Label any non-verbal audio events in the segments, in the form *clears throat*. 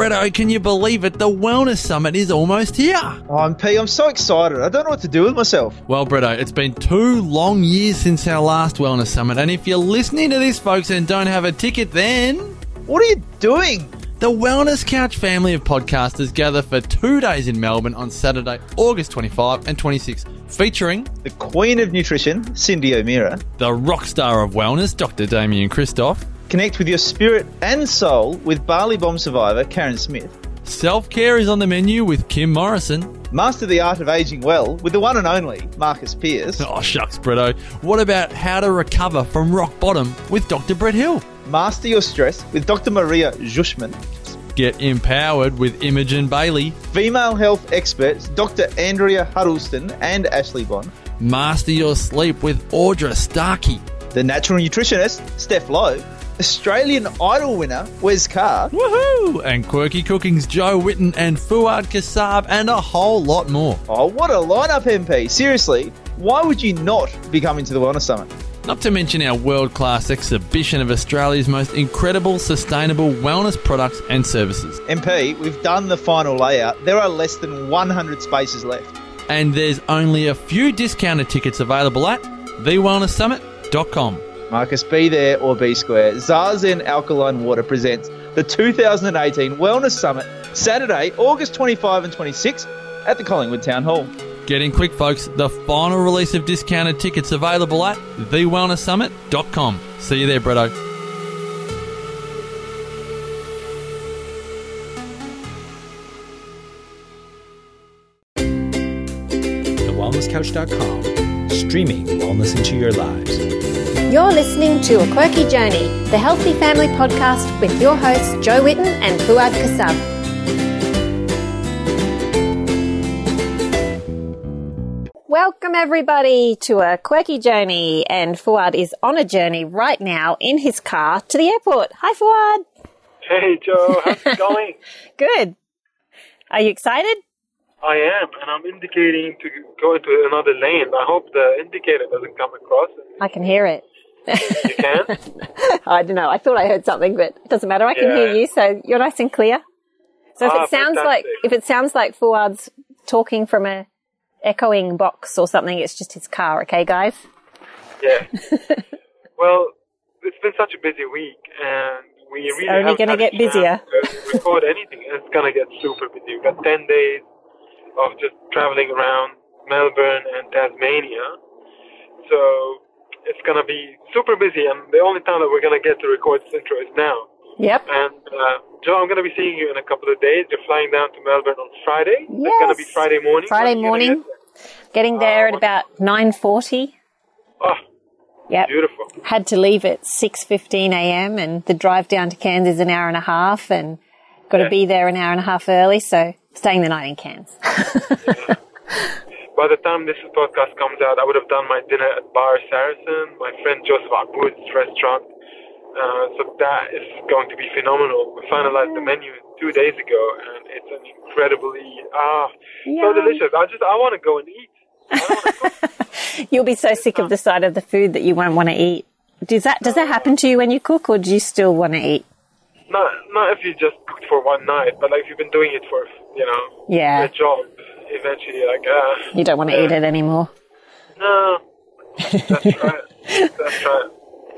Bretto, oh, can you believe it? The Wellness Summit is almost here. Oh, I'm P. I'm so excited. I don't know what to do with myself. Well, Bretto, oh, it's been two long years since our last Wellness Summit, and if you're listening to this, folks, and don't have a ticket, then What are you doing? the Wellness Couch family of podcasters gather for two days in Melbourne on Saturday, August 25 and 26, featuring The Queen of Nutrition, Cindy O'Meara. the rock star of wellness, Dr. Damian Kristof, Connect with your spirit and soul with Bali Bomb survivor Karen Smith. self care is on the menu with Kim Morrison. Master the art of aging well with the one and only Marcus Pearce. *laughs* Oh, shucks, Bretto. What about how to recover from rock bottom with Dr. Brett Hill? Master your stress with Dr. Maria Jushman. Get empowered with Imogen Bailey. Female health experts Dr. Andrea Huddleston and Ashley Bond. Master your sleep with Audra Starkey. The natural nutritionist Steph Lowe. Australian Idol winner Wes Carr. Woohoo! And Quirky Cooking's Jo Whitton and Fouad Kassab and a whole lot more. Oh, what a lineup, MP. Seriously, why would you not be coming to the Wellness Summit? Not to mention our world class exhibition of Australia's most incredible sustainable wellness products and services. MP, we've done the final layout. There are less than 100 spaces left. And there's only a few discounted tickets available at thewellnesssummit.com. Marcus, be there or be square. Zazen Alkaline Water presents the 2018 Wellness Summit, Saturday, August 25 and 26 at the Collingwood Town Hall. Get in quick, folks. The final release of discounted tickets available at thewellnesssummit.com. See you there, Bretto. TheWellnessCouch.com, streaming wellness into your lives. You're listening to A Quirky Journey, the healthy family podcast with your hosts Jo Whitton and Fouad Kassab. Welcome everybody to A Quirky Journey, and Fouad is on a journey right now in his car to the airport. Hi Fouad. Hey Jo, how's it going? *laughs* Good. Are you excited? I am, and I'm indicating to go into another lane. I hope the indicator doesn't come across. I can hear it. You can? *laughs* I don't know. I thought I heard something, but it doesn't matter. I can Yeah. hear you, so you're nice and clear. So if Ah, it sounds like if it sounds like Fouad's talking from a echoing box or something, it's just his car. Okay, guys. yeah. *laughs* well, it's been such a busy week, and we really only gonna get busier. to record anything. It's gonna get super busy. We've got 10 days of just traveling around Melbourne and Tasmania. So it's gonna be super busy, and the only time that we're gonna get to record this intro is now. Yep. And uh, Jo, I'm going to be seeing you in a couple of days. You're flying down to Melbourne on Friday. It's going to be Friday morning. Friday morning. Getting there at about nine forty. get? Oh, Yep. beautiful. Had to leave at six fifteen a.m. and the drive down to Cairns is an hour and a half, and got to be there an hour and a half early. So staying the night in Cairns. *laughs* By the time this podcast comes out, I would have done my dinner at Bar Saracen, my friend Joseph Abboud's restaurant. Uh, so that is going to be phenomenal. We finalized the menu two days ago, and it's an incredibly ah so delicious. I just I want to go and eat. I don't want to cook. *laughs* You'll be so sick of the sight of the food that you won't want to eat. Does that does that happen to you when you cook, or do you still want to eat? not not if you just cooked for one night, but like if you've been doing it for you know Yeah. a job. Eventually, like ah. You don't want to eat it anymore. No, that's right. That's right.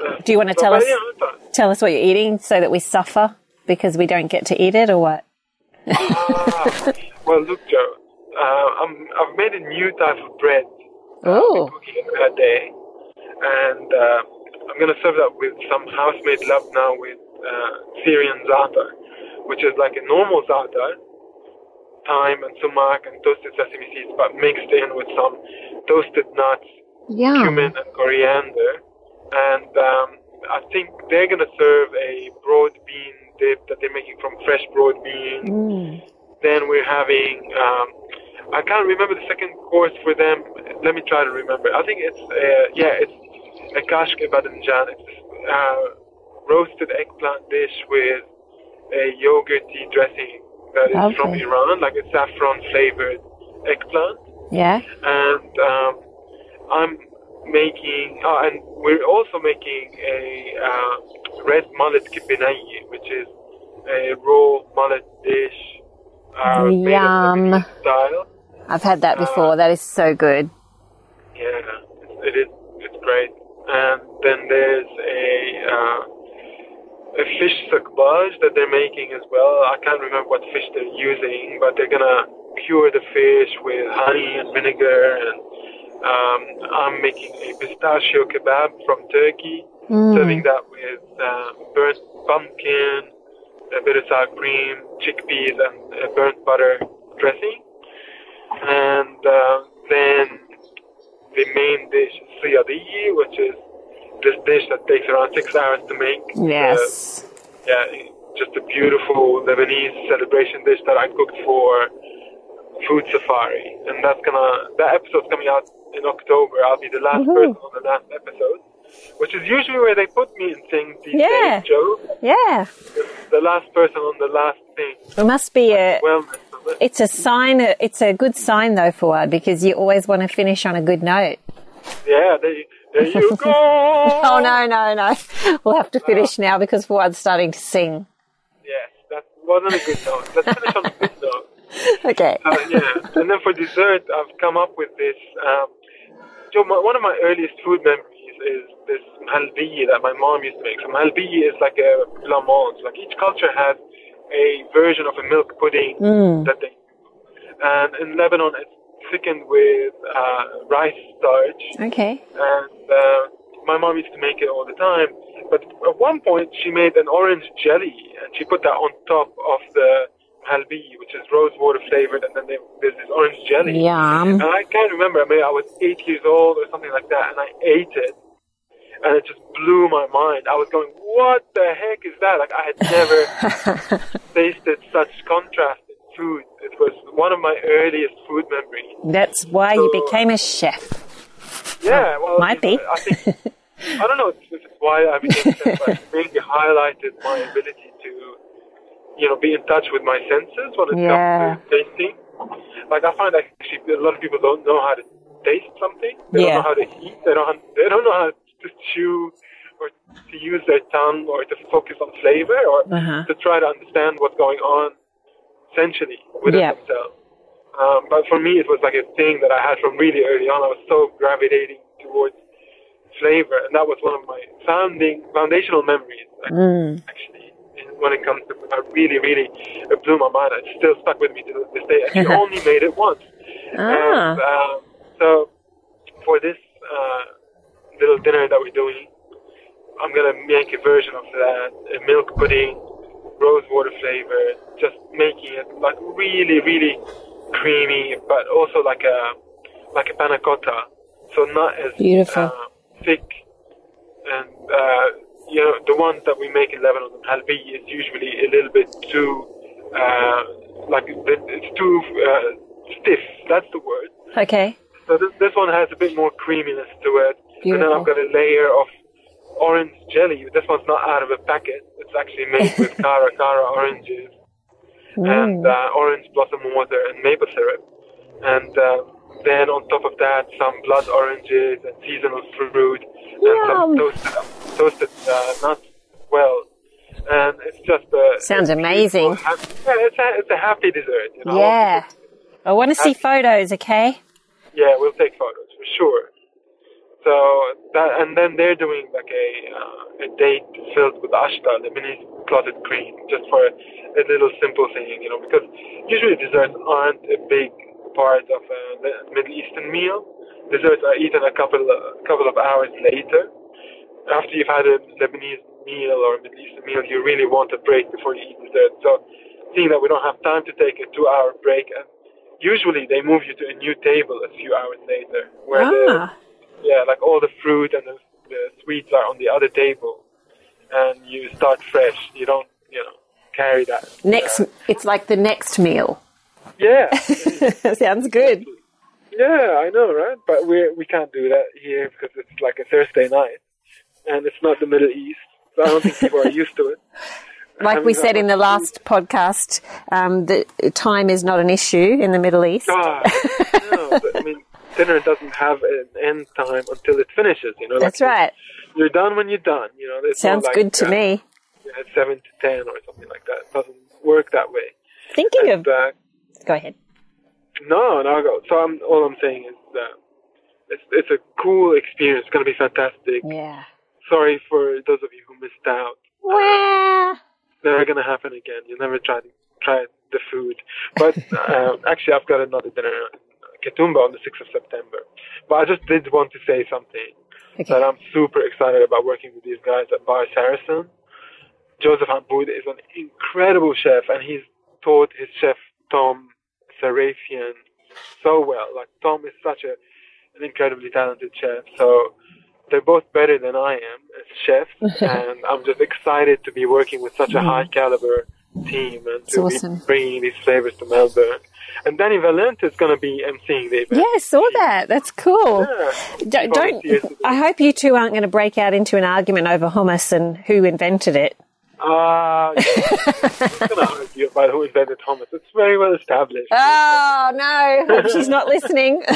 Uh, Do you want to tell but, us you know, it's, uh, tell us what you're eating so that we suffer because we don't get to eat it, or what? ah, well, look, Jo. Uh, I'm, I've made a new type of bread Oh. cooking a day, and uh, I'm gonna serve that with some house-made love now with uh, Syrian za'atar, which is like a normal za'atar, thyme and sumac and toasted sesame seeds, but mixed in with some toasted nuts cumin and coriander. And um, I think they're going to serve a broad bean dip that they're making from fresh broad beans. Mm. Then we're having, um, I can't remember the second course for them. Let me try to remember. I think it's, uh, yeah, it's a kashke badinjan. It's uh, roasted eggplant dish with a yogurty dressing that is from Iran, like a saffron flavored eggplant Yeah. and um, I'm making, oh, and we're also making a uh, red mullet kibinayi, which is a raw mullet dish. Uh, Yum. Style. I've had that before. That is so good. Yeah, it is. It's great. And then there's a uh, a fish sakbaj that they're making as well. I can't remember what fish they're using, but they're gonna cure the fish with honey and vinegar. And um, I'm making a pistachio kebab from Turkey, serving that with uh, burnt pumpkin, a bit of sour cream, chickpeas, and uh, burnt butter dressing. And uh, then the main dish is siyadi, which is this dish that takes around six hours to make. Yes. Uh, yeah, just a beautiful Lebanese celebration dish that I cooked for Food Safari, and that's gonna that episode's coming out in October. I'll be the last person on the last episode, which is usually where they put me in things these Yeah. days, Jo. Yeah. The last person on the last thing. It must be a. Wellness. of. It's a sign. It's a good sign though, Fouad, because you always want to finish on a good note. Yeah, there, you- there you *laughs* go. Oh no, no, no! We'll have to finish now because Fouad's starting to sing. Yes, that wasn't a good note. Let's finish on a good note. *laughs* Okay. Uh, yeah, and then for dessert, I've come up with this. Um, Jo, my, one of my earliest food memories is this halbi that my mom used to make. So halbi is like a blancmange. Like each culture has a version of a milk pudding that they. And in Lebanon, it's thickened with uh, rice starch Okay. and uh, my mom used to make it all the time. But at one point, she made an orange jelly, and she put that on top of the halbi, which is rose water flavored, and then there- there's this orange jelly. Yum. And I can't remember. I mean, I was eight years old or something like that, and I ate it, and it just blew my mind. I was going, "What the heck is that?" Like I had never *laughs* tasted such contrast food. It was one of my earliest food memories. That's why you became a chef. Yeah, well, Might be. I think I don't know if it's why I became a chef, it *laughs* really highlighted my ability to, you know, be in touch with my senses when it Yeah. comes to tasting. Like I find actually a lot of people don't know how to taste something. They Yeah. don't know how to eat. They don't. They don't know how to chew or to use their tongue or to focus on flavor or Uh-huh. to try to understand what's going on essentially within Yeah. themselves. Um, but for me, it was like a thing that I had from really early on. I was so gravitating towards flavor, and that was one of my founding foundational memories. Mm. Actually, when it comes to I really, really it blew my mind. It's still stuck with me to this day. And she *laughs* only made it once. Ah. And, um, so for this uh, little dinner that we're doing, I'm gonna make a version of that, a milk pudding, rose water flavor, just making it like really, really creamy, but also like a like a panna cotta, so not as Beautiful. uh, thick. And uh, you know, the ones that we make in Lebanon, halbi, is usually a little bit too uh, like it's too uh, stiff. That's the word. Okay. So this, this one has a bit more creaminess to it. And then I've got a layer of orange jelly. This one's not out of a packet. It's actually made *laughs* with cara cara oranges and uh, orange blossom water and maple syrup. And uh, then on top of that, some blood oranges and seasonal fruit and some toasted, toasted uh, nuts as well. And it's just a Sounds amazing. beautiful hap- Yeah, it's a, it's a happy dessert. You know? Yeah. I want to see photos, okay? Yeah, we'll take photos for sure. So that, and then they're doing like a uh, a date filled with ashta, Lebanese clotted cream, just for a, little simple thing, you know, because usually desserts aren't a big part of a Middle Eastern meal. Desserts are eaten a couple a couple of hours later. After you've had a Lebanese meal or a Middle Eastern meal, you really want a break before you eat dessert. So, seeing that we don't have time to take a two-hour break, and usually they move you to a new table a few hours later, where the Ah. Yeah, like all the fruit and the, the sweets are on the other table, and you start fresh. You don't, you know, carry that. Next, it's like the next meal. Yeah, *laughs* Sounds good. yeah, I know, right? But we we can't do that here because it's like a Thursday night, and it's not the Middle East. So I don't think people are used to it. *laughs* Like Having we said in the last podcast, um, the time is not an issue in the Middle East. God, no, but, I mean, dinner doesn't have an end time until it finishes. You know, That's like, right. You're done when you're done. You know, there's Sounds like, good to uh, me. Yeah, seven to ten or something like that. It doesn't work that way. Thinking And, of. uh, Go ahead. no, no. go- So I'm, all I'm saying is that it's it's a cool experience. It's gonna be fantastic. Yeah. Sorry for those of you who missed out. Wow. Never gonna happen again. You never tried try the food. But um, *laughs* actually, I've got another dinner in Katoomba on the sixth of September. But I just did want to say something Okay. that I'm super excited about working with these guys at Bar Saracen. Joseph Abboud is an incredible chef, and he's taught his chef Tom Sarafian so well. Like Tom is such a an incredibly talented chef, so they're both better than I am as chefs, *laughs* and I'm just excited to be working with such a mm-hmm. high caliber team and to awesome. be bringing these flavors to Melbourne. And Dani Valent is going to be emceeing the event. Yeah, I saw that. That's cool. Yeah. Don't, don't Volunteers to do I hope you two aren't going to break out into an argument over hummus and who invented it. Ah, yeah. *laughs* Argue about who invented hummus. It's very well established. Oh no! Hope she's not listening. *laughs*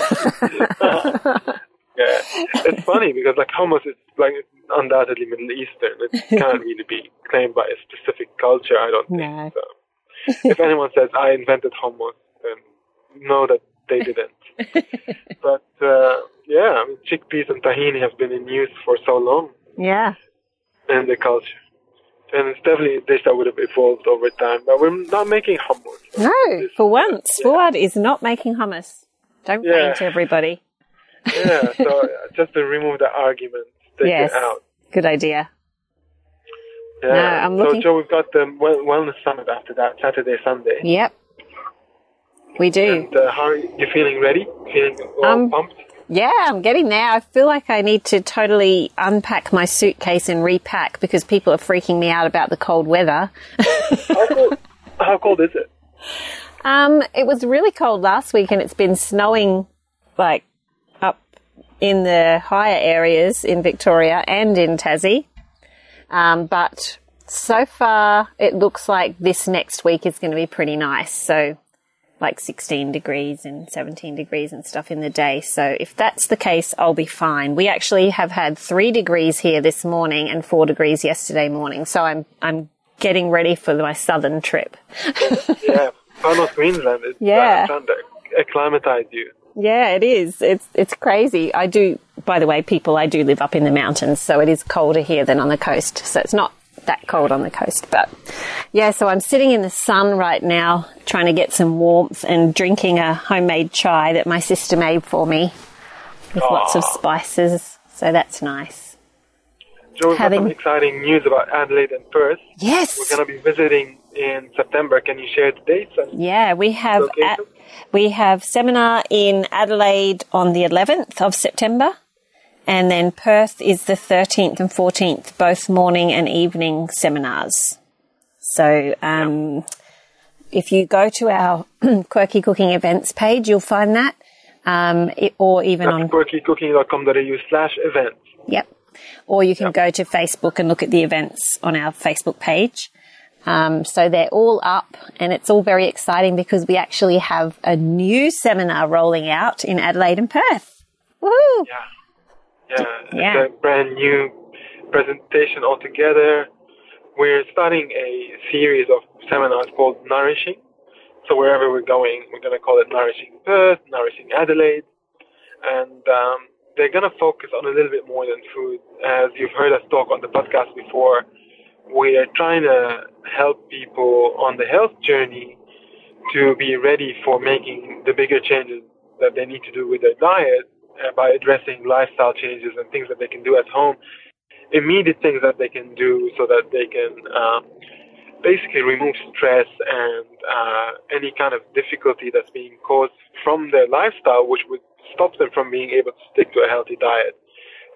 Yeah, it's funny because like hummus is like undoubtedly Middle Eastern. It *laughs* can't really be claimed by a specific culture. I don't think No. so. If anyone says I invented hummus, then know that they didn't. *laughs* but uh, yeah, I mean, chickpeas and tahini have been in use for so long yeah. in the culture. And it's definitely a dish that would have evolved over time. But we're not making hummus. No, for once, Fouad is not making hummus. Don't Yeah. everybody. Yeah, so *laughs* uh, just to remove the argument, take Yes. it out. Good idea. Yeah. No, I'm looking- So, Jo, we've got the wellness summit after that, Saturday, Sunday. Yep. We do. And uh, how are you, you feeling ready? Feeling all Um, pumped? Yeah, I'm getting there. I feel like I need to totally unpack my suitcase and repack because people are freaking me out about the cold weather. How cold, how cold is it? *laughs* Um, it was really cold last week and it's been snowing like in the higher areas in Victoria and in Tassie. Um, but so far it looks like this next week is going to be pretty nice. So like 16 degrees and 17 degrees and stuff in the day. So if that's the case, I'll be fine. We actually have had three degrees here this morning and four degrees yesterday morning. So I'm, I'm getting ready for my southern trip. Yeah, far north Queensland is *laughs* Yeah. uh, trying to acclimatize you. Yeah, it is. It's it's crazy. I do. By the way, people, I do live up in the mountains, so it is colder here than on the coast. So it's not that cold on the coast, but yeah. So I'm sitting in the sun right now, trying to get some warmth and drinking a homemade chai that my sister made for me with lots of spices. So that's nice. Jo, we've Having- got some exciting news about Adelaide and Perth. Yes. We're going to be visiting in September. Can you share the dates? Yeah, we have at, we have seminar in Adelaide on the 11th of September, and then Perth is the 13th and 14th, both morning and evening seminars. So, um, if you go to our *clears throat* quirky cooking events page, you'll find that, um, it, or even on That's quirkycooking.com.au slash events. Yep. Or you can go to Facebook and look at the events on our Facebook page. Um, so they're all up and it's all very exciting because we actually have a new seminar rolling out in Adelaide and Perth. Woohoo! Yeah, Yeah. it's a brand new presentation altogether. We're starting a series of seminars called Nourishing. So wherever we're going, we're going to call it Nourishing Perth, Nourishing Adelaide, and um, they're going to focus on a little bit more than food. As you've heard us talk on the podcast before, we are trying to help people on the health journey to be ready for making the bigger changes that they need to do with their diet uh, by addressing lifestyle changes and things that they can do at home, immediate things that they can do so that they can um, basically remove stress and uh, any kind of difficulty that's being caused from their lifestyle, which would stop them from being able to stick to a healthy diet.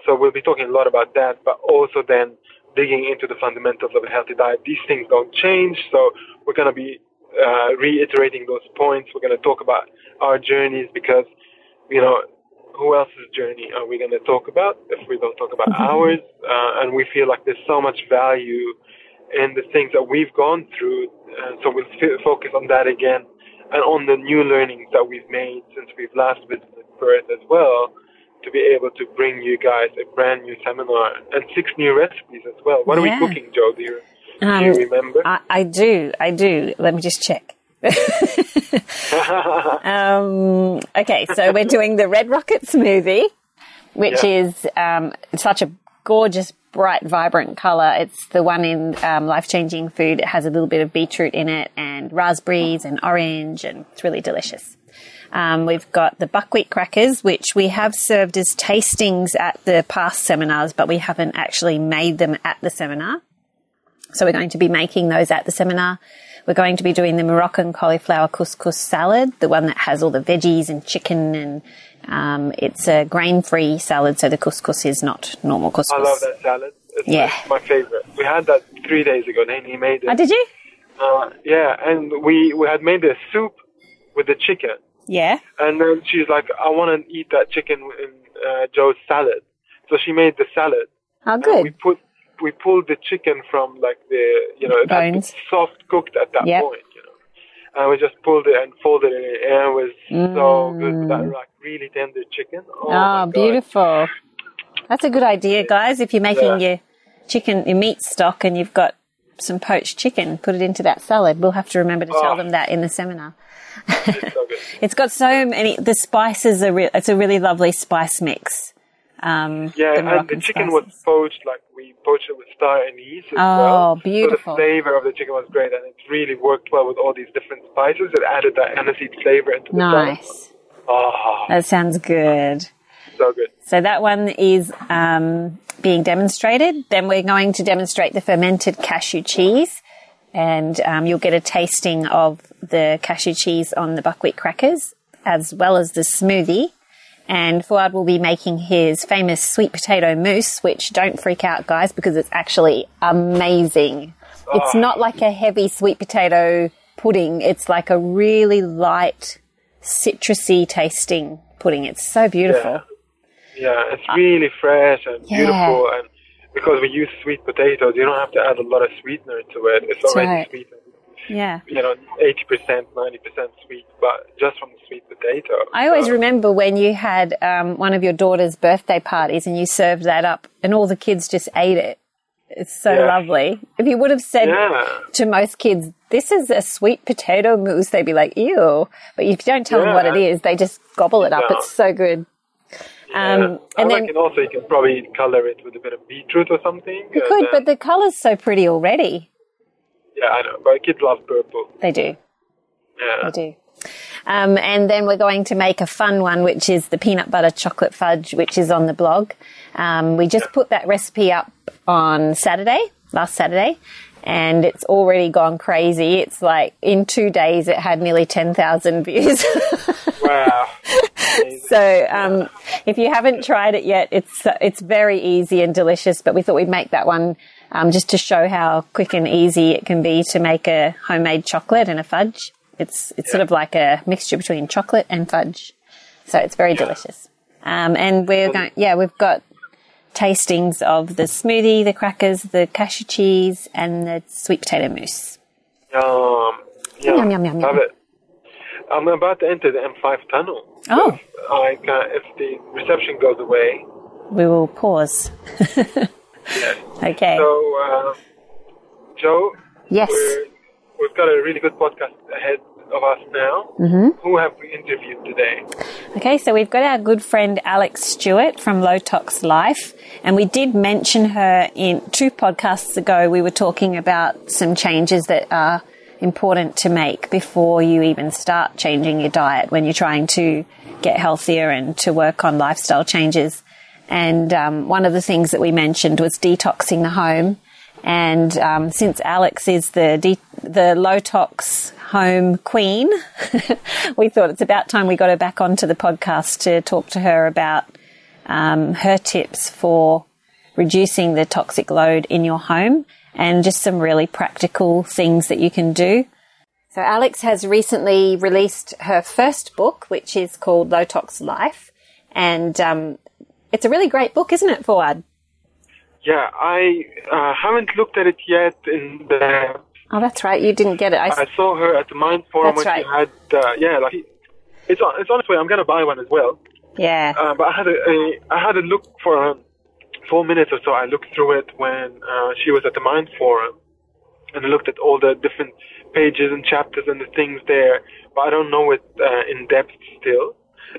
So we'll be talking a lot about that, but also then digging into the fundamentals of a healthy diet. These things don't change, so we're going to be uh, reiterating those points. We're going to talk about our journeys because, you know, who else's journey are we going to talk about if we don't talk about *laughs* ours? Uh, and we feel like there's so much value in the things that we've gone through. Uh, so we'll f- focus on that again and on the new learnings that we've made since we've last visited Perth as well to be able to bring you guys a brand new seminar and six new recipes as well. What are we cooking, Jo? Do you Do you remember? I, I do, I do. Let me just check. *laughs* um, okay, so we're doing the Red Rocket smoothie, which Yeah. is um, such a gorgeous, bright, vibrant color. It's the one in um, Life Changing Food. It has a little bit of beetroot in it, and raspberries, and orange, and it's really delicious. Um, we've got the buckwheat crackers, which we have served as tastings at the past seminars, but we haven't actually made them at the seminar. So we're going to be making those at the seminar. We're going to be doing the Moroccan cauliflower couscous salad, the one that has all the veggies and chicken and um, it's a grain-free salad, so the couscous is not normal couscous. I love that salad. It's Yeah. my favorite. We had that three days ago. Nanny made it. Oh, did you? Uh, yeah, and we we had made a soup with the chicken, Yeah. and then she's like, "I want to eat that chicken in uh, Jo's salad." So she made the salad. Oh, And we put we pulled the chicken from like the you know it had to be Bones. soft cooked at that Yep. point, you know. And we just pulled it and folded it, and it was so good. That like really tender chicken. Oh, Oh, beautiful. That's a good idea, guys. If you're making Yeah. your chicken, your meat stock, and you've got some poached chicken, put it into that salad. We'll have to remember to tell Oh. them that in the seminar. It's so good. It's got so many. The spices are. Re- it's a really lovely spice mix. Um, Yeah, the and the chicken was poached like we poached it with star anise as Oh, well. beautiful. So the flavor of the chicken was great, and it really worked well with all these different spices. It added that aniseed flavor into the. Nice. Oh, That sounds good. so good. So that one is um, being demonstrated. Then we're going to demonstrate the fermented cashew cheese, and um, you'll get a tasting of the cashew cheese on the buckwheat crackers, as well as the smoothie. And Fouad will be making his famous sweet potato mousse, which don't freak out, guys, because it's actually amazing. It's not oh. like a heavy sweet potato pudding. It's like a really light, citrusy tasting pudding. It's so beautiful. Yeah. Yeah, it's really fresh and Yeah. beautiful, and because we use sweet potatoes, you don't have to add a lot of sweetener to it. It's already right. Yeah. you know, eighty percent, ninety percent sweet, but just from the sweet potato. I always remember when you had um, one of your daughter's birthday parties and you served that up and all the kids just ate it. It's so Yeah. lovely. If you would have said Yeah, to most kids, this is a sweet potato mousse, they'd be like, ew. But if you don't tell them what it is, they just gobble it up. No. It's so good. yeah. Um, I and then reckon also you can probably color it with a bit of beetroot or something. you could, then- but the colour's so pretty already. Yeah, I know, but kids love purple. They do. Yeah, I do. Um, and then we're going to make a fun one, which is the peanut butter chocolate fudge, which is on the blog. Um, we just put that recipe up on Saturday, last Saturday, and it's already gone crazy. It's like in two days, it had nearly 10,000 *laughs* views. wow. *laughs* So um, if you haven't tried it yet, it's it's very easy and delicious. But we thought we'd make that one um, just to show how quick and easy it can be to make a homemade chocolate and a fudge. It's it's sort of like a mixture between chocolate and fudge, so it's very delicious. Um, and we're going, yeah, we've got tastings of the smoothie, the crackers, the cashew cheese, and the sweet potato mousse. Yum. Yum. Yum, yum, yum, it. I'm about to enter the M5 tunnel. Oh. Like, uh, if the reception goes away. We will pause. *laughs* *laughs* Okay. So, uh, Jo, yes. we've got a really good podcast ahead of us now. Mm-hmm. Who have we interviewed today? Okay, so we've got our good friend Alexx Stuart from Low Tox Life, and we did mention her in two podcasts ago. We were talking about some changes that are important to make before you even start changing your diet when you're trying to get healthier and to work on lifestyle changes. And um, one of the things that we mentioned was detoxing the home. And um, since Alexx is the de- the low tox home queen, *laughs* we thought it's about time we got her back onto the podcast to talk to her about um, her tips for reducing the toxic load in your home and just some really practical things that you can do. So Alexx has recently released her first book, which is called Low Tox Life, and um, it's a really great book, isn't it, Fouad? Yeah, I uh, haven't looked at it yet. In the, Oh, that's right. You didn't get it. I, I saw her at the Mind Forum That's when she had, uh, yeah, like it's on, it's on its way. I'm gonna buy one as well. yeah. Uh, but I had a, a I had a look for um, four minutes or so. I looked through it when uh, she was at the Mind Forum, and I looked at all the different pages and chapters and the things there, but I don't know it uh, in depth still.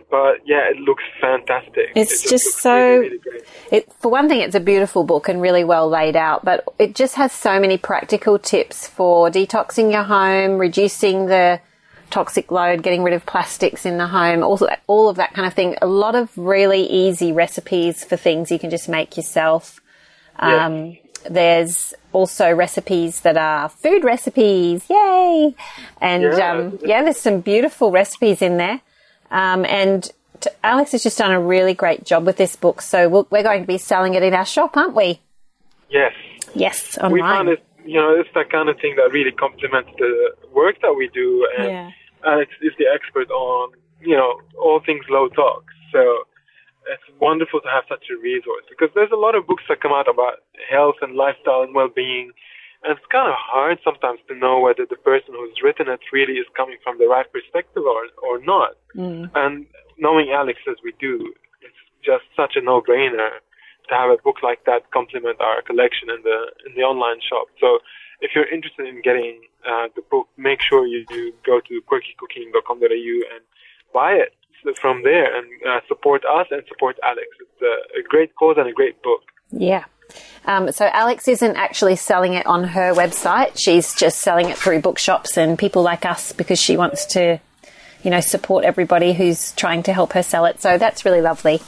But yeah, it looks fantastic. It's It just looks so- really, really. It, for one thing, it's a beautiful book and really well laid out, but it just has so many practical tips for detoxing your home, reducing the toxic load, getting rid of plastics in the home, also all of that kind of thing. A lot of really easy recipes for things you can just make yourself. Um, there's also recipes that are food recipes, yay! And Yeah. um, yeah, there's some beautiful recipes in there. Um, and t- Alexx has just done a really great job with this book, so we'll, we're going to be selling it in our shop, aren't we? Yes. Yes, we online. found it you know it's that kind of thing that really complements the work that we do and Yeah. alex is the expert on you know all things low tox so it's wonderful to have such a resource because there's a lot of books that come out about health and lifestyle and well-being and it's kind of hard sometimes to know whether the person who's written it really is coming from the right perspective or or not and knowing alex as we do it's just such a no-brainer to have a book like that complement our collection in the in the online shop. So if you're interested in getting uh, the book, make sure you, you go to quirkycooking.com.au and buy it from there and uh, support us and support Alexx. It's a, a great cause and a great book. Yeah. Um, so Alexx isn't actually selling it on her website. She's just selling it through bookshops and people like us because she wants to, you know, support everybody who's trying to help her sell it. So that's really lovely.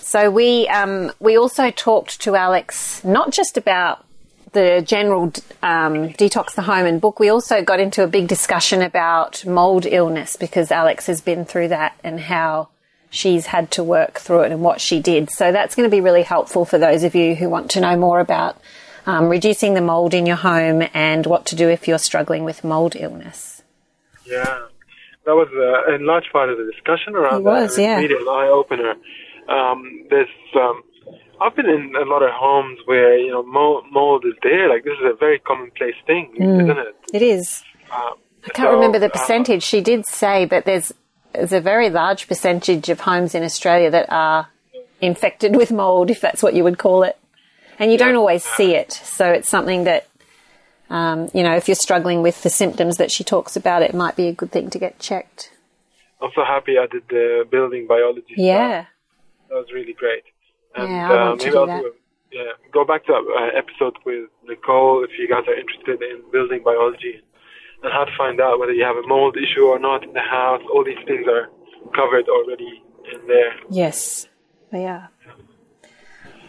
So we um, we also talked to Alexx not just about the general um, detox the home and book. We also got into a big discussion about mold illness because Alexx has been through that and how she's had to work through it and what she did. So that's going to be really helpful for those of you who want to know more about um, reducing the mold in your home and what to do if you're struggling with mold illness. Yeah, that was uh, a large part of the discussion around It was, that. yeah. It's really an eye opener. Um, there's, um, I've been in a lot of homes where you know mold, mold is there. Like this is a very commonplace thing, isn't it? It is. Um, I can't remember the percentage she did say, but there's there's a very large percentage of homes in Australia that are infected with mold, if that's what you would call it. And you don't always see it, so it's something that um, you know if you're struggling with the symptoms that she talks about, it might be a good thing to get checked. I'm so happy I did the building biology. stuff. Yeah, that was really great. And Yeah, I uh, want to maybe I'll that. do a, yeah, go back to that uh, episode with Nicole if you guys are interested in building biology and how to find out whether you have a mold issue or not in the house. All these things are covered already in there. yes, they are.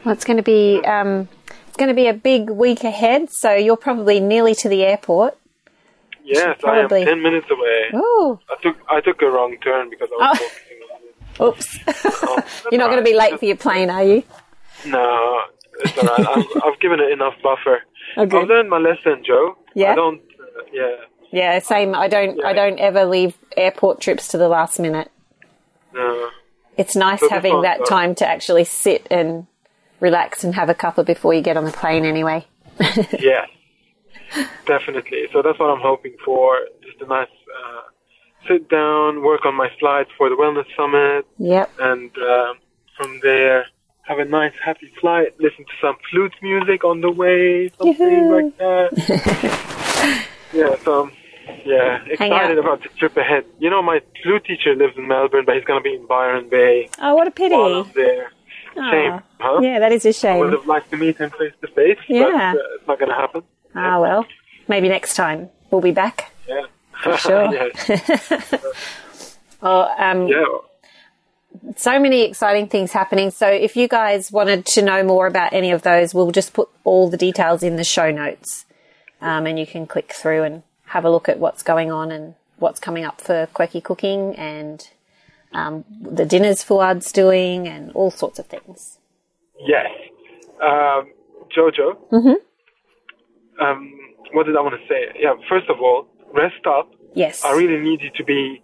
Well, it's going to be um, it's going to be a big week ahead, so you're probably nearly to the airport. Yes, probably- I am ten minutes away. Oh, I took I took a wrong turn because I was Oh. focusing on it. oops! *laughs* Oh, *laughs* You're not going to be late for your plane, are you? No, it's all right. I've, I've given it enough buffer. *laughs* Okay. I've learned my lesson, Joe. Yeah? I don't. Uh, yeah. Yeah, same. I don't. I don't ever leave airport trips to the last minute. No. It's nice this having that time to actually sit and relax and have a cuppa before you get on the plane. Anyway. *laughs* yeah. definitely. So that's what I'm hoping for. Just a nice uh, sit down, work on my slides for the wellness summit, Yep. and um from there have a nice happy flight. Listen to some flute music on the way, something Yoo-hoo. like that. *laughs* yeah. So. Yeah, excited about the trip ahead. You know, my flute teacher lives in Melbourne, but he's going to be in Byron Bay Oh, what a pity. while I'm there. Shame, huh? Yeah, that is a shame. I Would have liked to meet him face to face, Yeah. but uh, it's not going to happen. Ah, well, maybe next time we'll be back. Yeah. For sure. *laughs* Oh, *laughs* um, Yeah. so many exciting things happening. So if you guys wanted to know more about any of those, we'll just put all the details in the show notes. Um, and you can click through and have a look at what's going on and what's coming up for Quirky Cooking and um, the dinners Fouad's doing and all sorts of things. Yes. Um, Jojo. Mm-hmm. Um, what did I want to say? Yeah, first of all, rest up. Yes. I really need you to be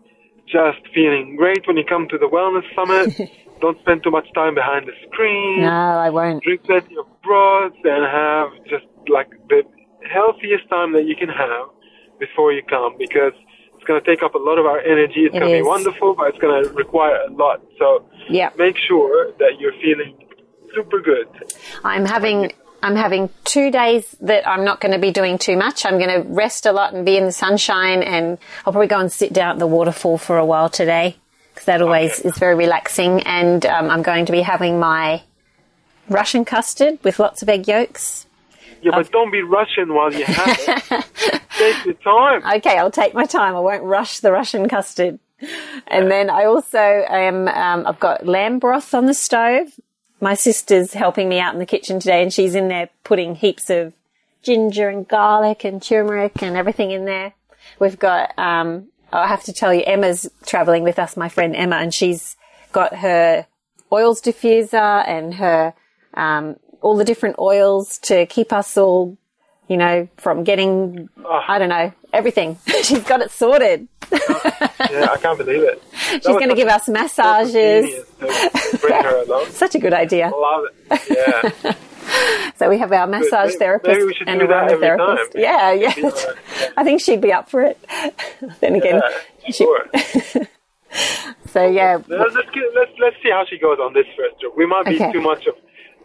just feeling great when you come to the wellness summit. *laughs* Don't spend too much time behind the screen. no, I won't. Drink plenty of broths and have just like the healthiest time that you can have before you come because it's going to take up a lot of our energy. It's It going to be wonderful, but it's going to require a lot. So Yeah. make sure that you're feeling super good. I'm having I'm having two days that I'm not going to be doing too much. I'm going to rest a lot and be in the sunshine, and I'll probably go and sit down at the waterfall for a while today because that always is very relaxing. And um, I'm going to be having my Russian custard with lots of egg yolks. Yeah, but don't be rushing while you have it. *laughs* Take your time. Okay, I'll take my time. I won't rush the Russian custard. And then I also am, um, I've got lamb broth on the stove. My sister's helping me out in the kitchen today and she's in there putting heaps of ginger and garlic and turmeric and everything in there. We've got, um, I have to tell you, Emma's traveling with us, my friend Emma, and she's got her oils diffuser and her, um, all the different oils to keep us all, you know, from getting, ah. I don't know, everything. *laughs* she's got it sorted. Ah, yeah, I can't believe it. *laughs* She's going to give us massages. Bring her along. *laughs* Such a good idea. Love it. Yeah. So we have our massage maybe- therapist maybe we should and do that every aromatherapist. time. Yeah, yeah. Yeah. I think she'd be up for it. then again, Yeah, sure. so yeah, let's, let's, let's let's see how she goes on this first trip. We might be Okay. too much of.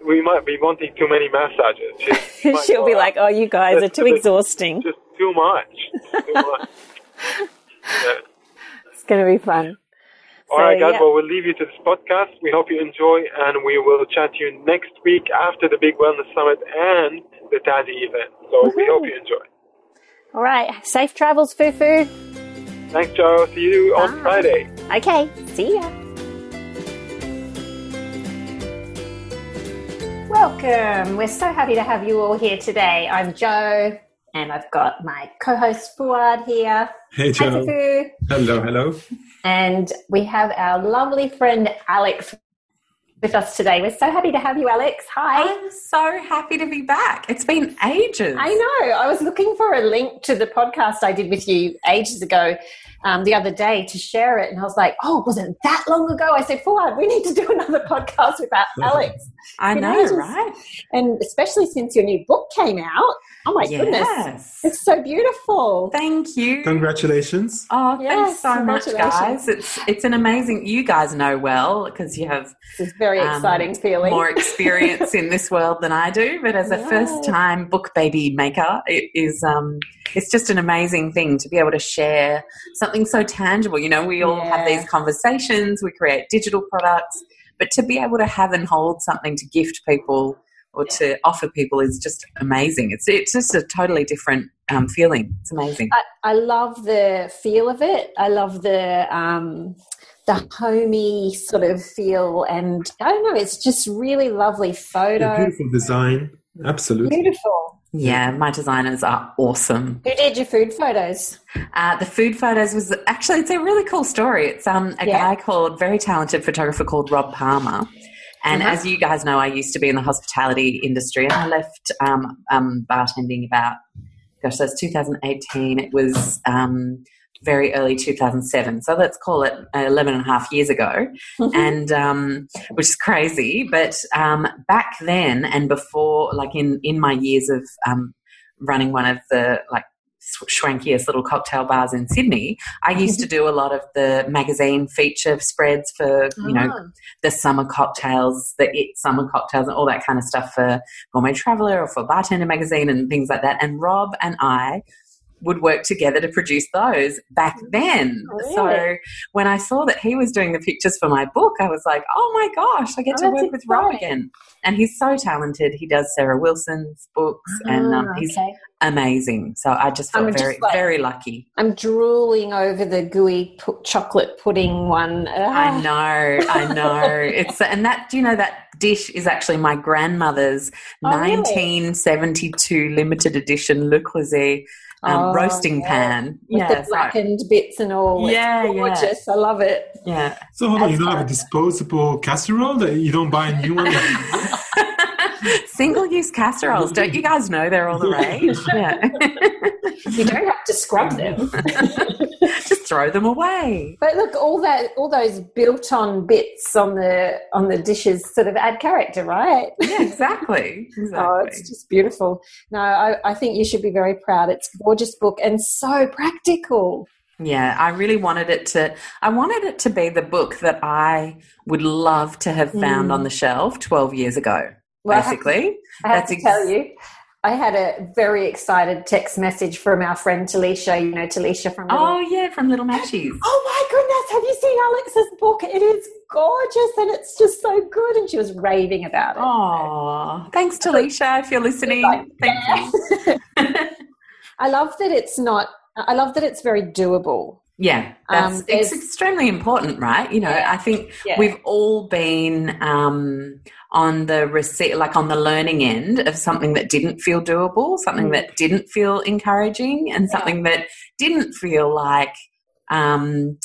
We might be wanting too many massages. She, *laughs* She'll be like, "Oh, you guys are too exhausting. Just too much. Too much. *laughs* yeah. It's going to be fun." All right, So, guys. yeah. Well, we'll leave you to this podcast. We hope you enjoy, and we will chat to you next week after the Big Wellness Summit and the Tassie event. So we hope you enjoy. All right, safe travels, Fufu. Thanks, Jo. See you on Friday. Okay, see ya. Welcome. We're so happy to have you all here today. I'm Jo, and I've got my co-host Fouad here. Hey, Hi, Jo. Fufu. Hello, hello. And we have our lovely friend Alexx with us today. We're so happy to have you, Alexx. Hi. I'm so happy to be back. It's been ages. I know. I was looking for a link to the podcast I did with you ages ago um, the other day to share it. And I was like, oh, was it that long ago? I said, Fouad, we need to do another *laughs* podcast with *laughs* Alexx. I Been know, ages. right? And especially since your new book came out. Oh my goodness. It's so beautiful. Thank you. Congratulations. Oh, Yes, thanks so much, guys. It's it's an amazing. You guys know well because you have It's a very um, exciting feeling. more experience in this world than I do. But as a *laughs* Yeah. first time book baby maker, it is um, it's just an amazing thing to be able to share something so tangible. You know, we all have these conversations, we create digital products, but to be able to have and hold something to gift people or to offer people is just amazing. It's it's just a totally different um, feeling. It's amazing. I, I love the feel of it. I love the um, the homey sort of feel, and I don't know. It's just really lovely A photo. beautiful design. Absolutely. Beautiful. Yeah, my designers are awesome. Who did your food photos? Uh, the food photos was actually it's a really cool story. It's um a Yeah. guy called very talented photographer called Rob Palmer. And Uh-huh. as you guys know, I used to be in the hospitality industry, and I left um, um, bartending about, gosh, that's 2018. It was um, very early 2007. So let's call it 11 and a half years ago and um, which is crazy. But um, back then and before, like in in my years of um, running one of the like sw- schwankiest little cocktail bars in Sydney, I used to *laughs* do a lot of the magazine feature spreads for you know Ah. the summer cocktails, the it summer cocktails, and all that kind of stuff for Gourmet Traveller or for Bartender magazine and things like that. And Rob and I would work together to produce those back then. Really? So when I saw that he was doing the pictures for my book, I was like, oh my gosh, I get Oh, to work with Rob again. And he's so talented. He does Sarah Wilson's books and um, Ah, he's okay. amazing. So I just felt I'm just very, like- very lucky. I'm drooling over the gooey pu- chocolate pudding one. I Ah. know, I know. *laughs* It's and that do you know that dish is actually my grandmother's Oh, really? 1972 limited edition Le Creuset um, Oh, roasting yeah. pan. With yeah, the so- blackened bits and all. It's Yeah, yeah. I love it. yeah. So hold on, you That's don't have a disposable casserole? That You don't buy a new one? *laughs* *laughs* Single use casseroles. Don't you guys know they're all the rage? *laughs* Yeah. *laughs* You don't have to scrub them. Just throw them away. But look, all that, all those built-on bits on the on the dishes sort of add character, right? Yeah, exactly. Exactly. Oh, it's just beautiful. No, I, I think you should be very proud. It's a gorgeous book and so practical. Yeah, I really wanted it to. I wanted it to be the book that I would love to have found Mm. on the shelf 12 years ago. Well, I have to- basically. I have to ex- tell you, I had a very excited text message from our friend Talisha. You know, Talisha from. Little- Oh yeah, from Little Matches. Oh my goodness, have you seen Alexx's book? It is gorgeous and it's just so good. And she was raving about it. Oh, thanks, Talisha, if you're listening. Like, Thank you. *laughs* I love that it's not, I love that it's very doable. Yeah, that's Um, it's extremely important, right? You know, Yeah. I think Yeah. we've all been um, on the receipt, like on the learning end of something that didn't feel doable, something Mm. that didn't feel encouraging, and something that didn't feel like um,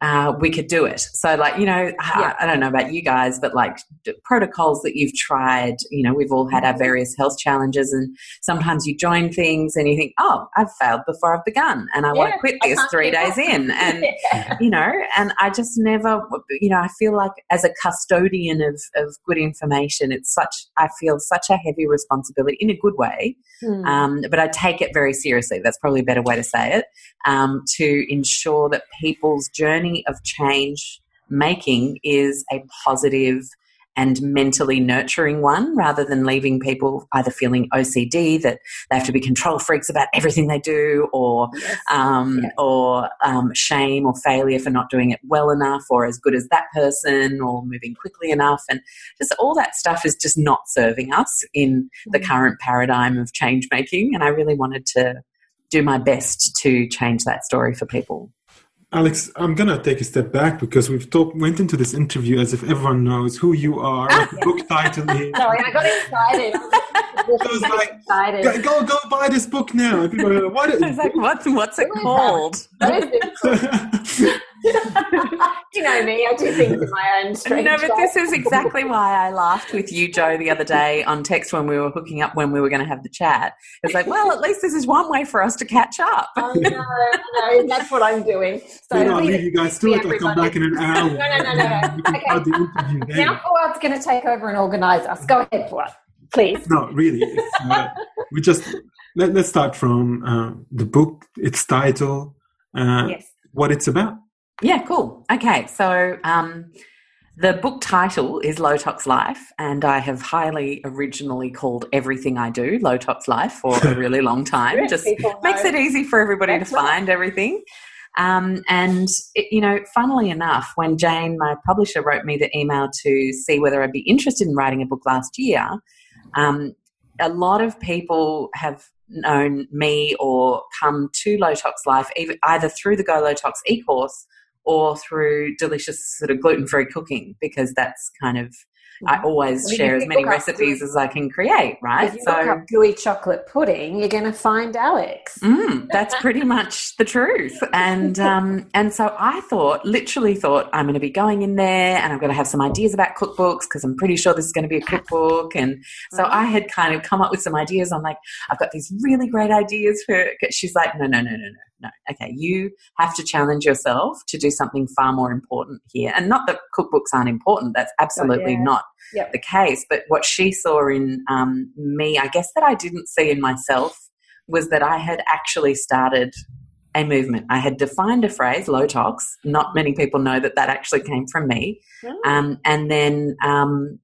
uh, we could do it. So, like, you know, I, I don't know about you guys, but like d- protocols that you've tried, you know, we've all had our various health challenges, and sometimes you join things and you think, oh, I've failed before I've begun, and I want Yeah, to quit this three days that. in. And *laughs* Yeah. you know, and I just never, you know, I feel like as a custodian of, of good information, it's such, I feel such a heavy responsibility in a good way, Hmm. um, but I take it very seriously. That's probably a better way to say it, um, to ensure that people's journey of change making is a positive and mentally nurturing one rather than leaving people either feeling OCD that they have to be control freaks about everything they do or Yes. um, or um, shame or failure for not doing it well enough or as good as that person or moving quickly enough. And just all that stuff is just not serving us in the Mm. current paradigm of change making. And I really wanted to do my best to change that story for people. Alexx, I'm gonna take a step back because we've talked went into this interview as if everyone knows who you are, what the book *laughs* title is. Sorry, I got excited. I was like, excited. Go, go, go buy this book now. And people are like, what is It's like, what's, what's it called? *laughs* What is it? you know me, I do things in my own strange No, but this is exactly why I laughed with you, Jo, the other day on text when we were hooking up when we were going to have the chat. It's like, well, at least this is one way for us to catch up. Oh, no, no, that's what I'm doing. So Maybe I'll leave leave you guys to to it. I'll come back in an *laughs* hour. No, no, no, no, no. Okay. start the interview then. Now Fouad's going to take over and organise us. Go ahead, Fouad, please. No, really. Uh, we just let, let's start from uh, the book, its title, uh, Yes. what it's about. Yeah, cool. Okay, so um, the book title is Low Tox Life, and I have highly originally called everything I do Low Tox Life for a really *laughs* long time. Just makes it easy for everybody That's to right. find everything. Um, and, it, you know, funnily enough, when Jane, my publisher, wrote me the email to see whether I'd be interested in writing a book last year, um, a lot of people have known me or come to Low Tox Life either, either through the Go Low Tox e course or through delicious sort of gluten free cooking because that's kind of I always Well, share as many recipes as I can create, right? If you look up gooey chocolate pudding, you're going to find Alexx. Mm, that's pretty much the truth. And *laughs* um, and so I thought, literally thought, I'm going to be going in there and I'm going to have some ideas about cookbooks because I'm pretty sure this is going to be a cookbook. And so I had kind of come up with some ideas. I'm like, I've got these really great ideas for. She's like, no, no, no, no, no, no. Okay, you have to challenge yourself to do something far more important here. And not that cookbooks aren't important. That's absolutely yeah. not Yep. the case. But what she saw in um, me, I guess that I didn't see in myself, was that I had actually started a movement. I had defined a phrase, low tox. Not many people know that that actually came from me. Um, and then, um,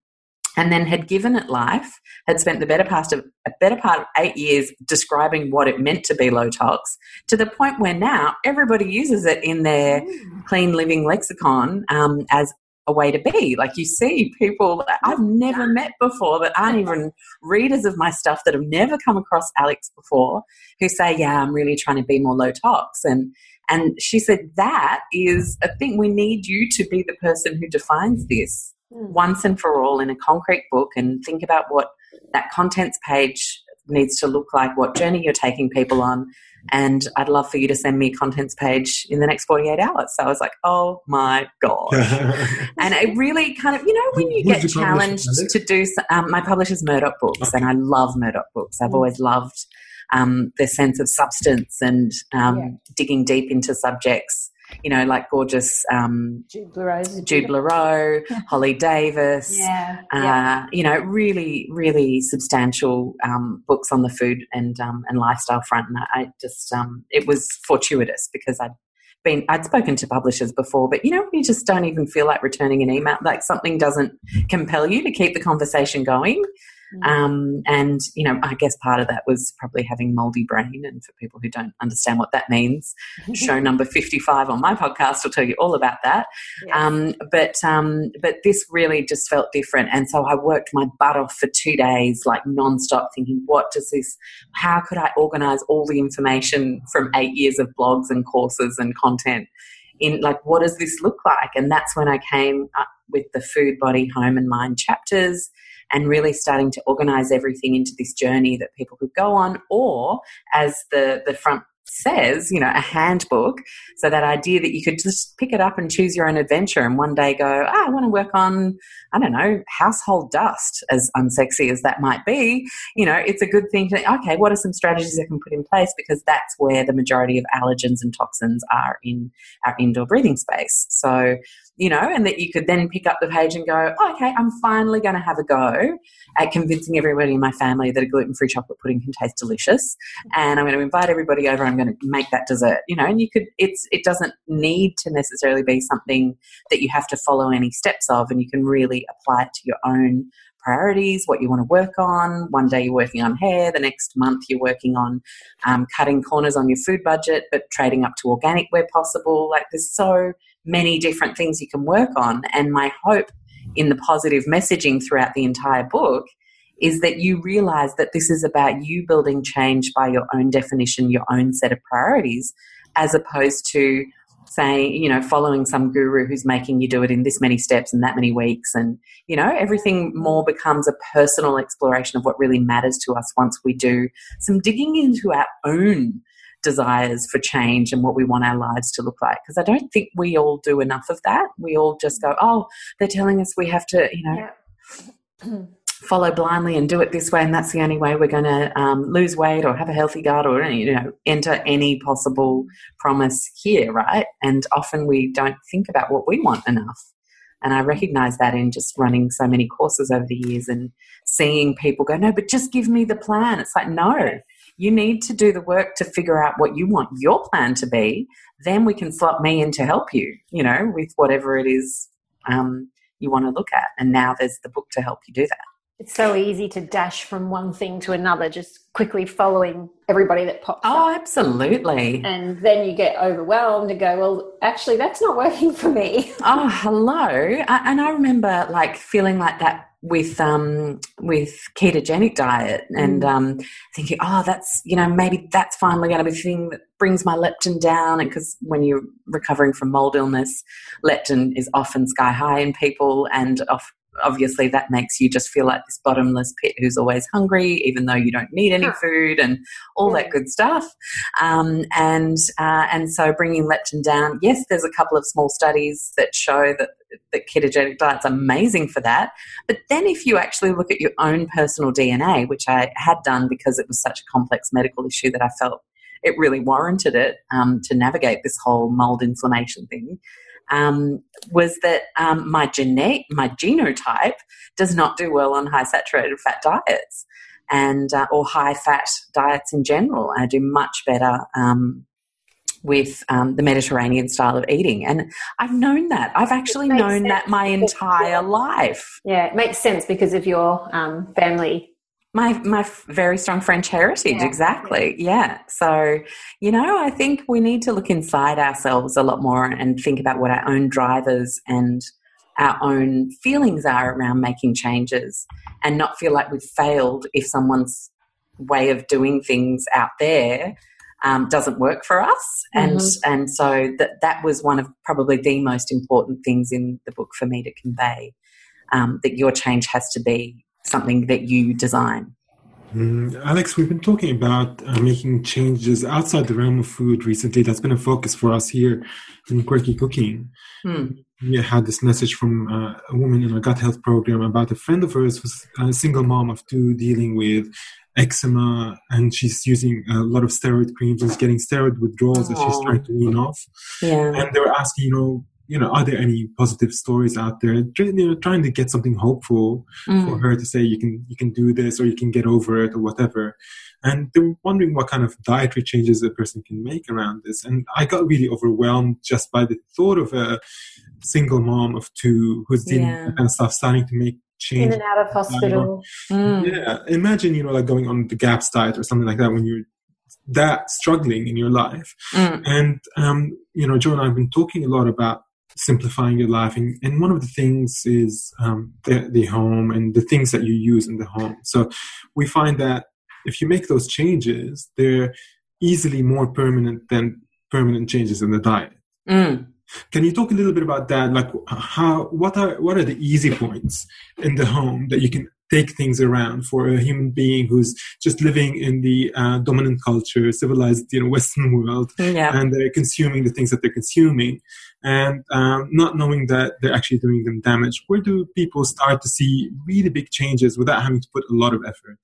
and then had given it life. Had spent the better part of a better part of eight years describing what it meant to be low tox, to the point where now everybody uses it in their clean living lexicon um, as a way to be. Like you see people that I've never met before that aren't even readers of my stuff that have never come across Alexx before who say, Yeah, I'm really trying to be more low tox. And and she said, That is a thing. We need you to be the person who defines this once and for all in a concrete book and think about what that contents page needs to look like, what journey you're taking people on. And I'd love for you to send me a contents page in the next 48 hours. So I was like, oh my God. *laughs* and it really kind of, you know, when you Who's get challenged to do, um, my publisher's Murdoch Books, and I love Murdoch Books. I've always loved um, their sense of substance and um, Yeah. digging deep into subjects, you know, like gorgeous um, Jude Blereau, *laughs* Holly Davis. Yeah. Uh, yeah. You know, really, really substantial um, books on the food and um, and lifestyle front, and I, I just um, it was fortuitous because I'd been I'd spoken to publishers before, but you know, you just don't even feel like returning an email, like something doesn't compel you to keep the conversation going. Um, and, you know, I guess part of that was probably having moldy brain. And for people who don't understand what that means, show *laughs* number 55 on my podcast will tell you all about that. Um, but, um, but this really just felt different. And so I worked my butt off for two days, like nonstop thinking, what does this, how could I organize all the information from eight years of blogs and courses and content in like, what does this look like? And that's when I came up with the food, body, home and mind chapters and really starting to organize everything into this journey that people could go on or as the the front says, you know, a handbook. So that idea that you could just pick it up and choose your own adventure and one day go, oh, I want to work on, I don't know, household dust, as unsexy as that might be. You know, it's a good thing to, okay, what are some strategies I can put in place? Because that's where the majority of allergens and toxins are in our indoor breathing space. So you know, and that you could then pick up the page and go, oh, okay, I'm finally going to have a go at convincing everybody in my family that a gluten free chocolate pudding can taste delicious. And I'm going to invite everybody over. I'm going to make that dessert, you know, and you could, it's, it doesn't need to necessarily be something that you have to follow any steps of, and you can really apply it to your own priorities, what you want to work on. One day you're working on hair, the next month you're working on um, cutting corners on your food budget, but trading up to organic where possible. Like there's so many different things you can work on. And my hope in the positive messaging throughout the entire book is that you realize that this is about you building change by your own definition, your own set of priorities, as opposed to saying, you know, following some guru who's making you do it in this many steps and that many weeks. And, you know, everything more becomes a personal exploration of what really matters to us once we do some digging into our own desires for change and what we want our lives to look like. Because I don't think we all do enough of that. We all just go, oh, they're telling us we have to, you know. Yeah. *clears throat* follow blindly and do it this way and that's the only way we're going to um, lose weight or have a healthy gut or you know enter any possible promise here right and often we don't think about what we want enough and i recognize that in just running so many courses over the years and seeing people go no but just give me the plan it's like no you need to do the work to figure out what you want your plan to be. Then we can slot me in to help you, you know, with whatever it is um, you want to look at. And now there's the book to help you do that. It's so easy to dash from one thing to another, just quickly following everybody that pops up. oh, up. absolutely. And then you get overwhelmed and go, well, actually, that's not working for me. oh, hello. And I remember like feeling like that with um, with ketogenic diet and mm. um, thinking, oh, that's you know maybe that's finally going to be the thing that brings my leptin down. And because when you're recovering from mold illness, leptin is often sky high in people, and off, obviously that makes you just feel like this bottomless pit who's always hungry, even though you don't need any food and all yeah. that good stuff. Um, and uh, and so bringing leptin down, yes, there's a couple of small studies that show that that ketogenic diet's amazing for that. But then if you actually look at your own personal DNA, which I had done because it was such a complex medical issue that I felt it really warranted it um, to navigate this whole mold inflammation thing um, was that um, my gene- my genotype does not do well on high saturated fat diets and uh, or high fat diets in general. I do much better um, with um, the Mediterranean style of eating. And I've known that. I've actually known sense. that my entire life. Yeah, it makes sense because of your um, family my my very strong French heritage, yeah. exactly. Yeah. So, you know, I think we need to look inside ourselves a lot more and think about what our own drivers and our own feelings are around making changes and not feel like we've failed if someone's way of doing things out there um, doesn't work for us. And mm-hmm. and so that that was one of probably the most important things in the book for me to convey. Um, that your change has to be something that you design? Mm, Alexx, we've been talking about uh, making changes outside the realm of food recently. That's been a focus for us here in Quirky Cooking. Hmm. We had this message from uh, a woman in our gut health program about a friend of hers who's a single mom of two dealing with eczema and she's using a lot of steroid creams and getting steroid withdrawals Aww. that she's trying to wean off. Yeah. And they were asking, you know, you know, are there any positive stories out there? You know, trying to get something hopeful mm. for her to say you can you can do this or you can get over it or whatever. And they were wondering what kind of dietary changes a person can make around this. And I got really overwhelmed just by the thought of a single mom of two who's dealing yeah. with kind of stuff, starting to make change In and out of hospital. Mm. yeah imagine you know like going on the gaps diet or something like that when you're that struggling in your life Mm. and um, you know Jo and i've been talking a lot about simplifying your life and, and one of the things is um, the, the home and the things that you use in the home so we find that if you make those changes they're easily more permanent than permanent changes in the diet Mm. can you talk a little bit about that? Like, how what are what are the easy points in the home that you can take things around for a human being who's just living in the uh, dominant culture, civilized, you know, *laughs* Western world, Yeah. and they're consuming the things that they're consuming, and um, not knowing that they're actually doing them damage. Where do people start to see really big changes without having to put a lot of effort?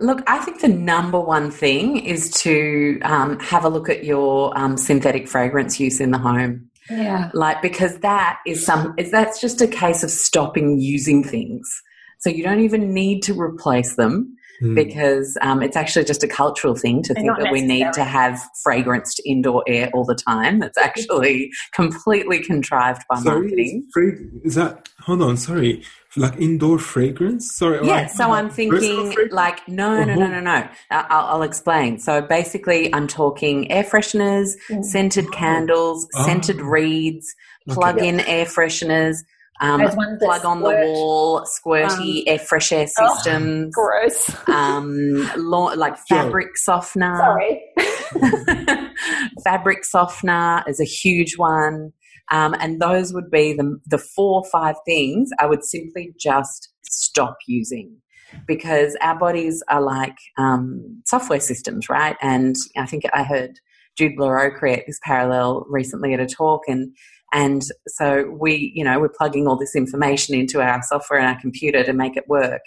Look, I think the number one thing is to um, have a look at your um, synthetic fragrance use in the home. Yeah. like because that is some is that's just a case of stopping using things so you don't even need to replace them Hmm. because um, it's actually just a cultural thing to They're think that we need to have fragranced indoor air all the time that's actually *laughs* completely contrived by Sorry, marketing is, frag- is that hold on? Sorry, like indoor fragrance. Sorry. yeah, like, so I'm thinking like no, no, no, no, no. I- I'll, I'll explain. So basically, I'm talking air fresheners, scented candles, Oh. scented reeds, Okay. plug-in air fresheners, um, Those ones that plug on the wall, squirty air fresh air Oh, systems, Gross. um, law, like Jo. fabric softener. Sorry. *laughs* fabric softener is a huge one. Um, and those would be the, the four or five things I would simply just stop using because our bodies are like um, software systems, right? And I think I heard Jude Blereau create this parallel recently at a talk, and and so we, you know, we're plugging all this information into our software and our computer to make it work.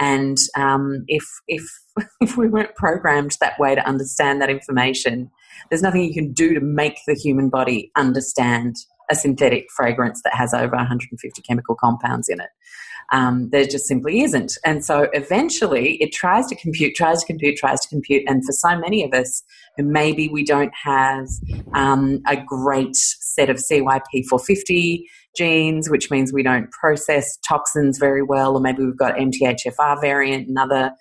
And um, if if *laughs* if we weren't programmed that way to understand that information, there's nothing you can do to make the human body understand a synthetic fragrance that has over 150 chemical compounds in it. Um, there just simply isn't. And so eventually it tries to compute, tries to compute, tries to compute. And for so many of us maybe we don't have um, a great set of CYP450 genes, which means we don't process toxins very well, or maybe we've got MTHFR variant, another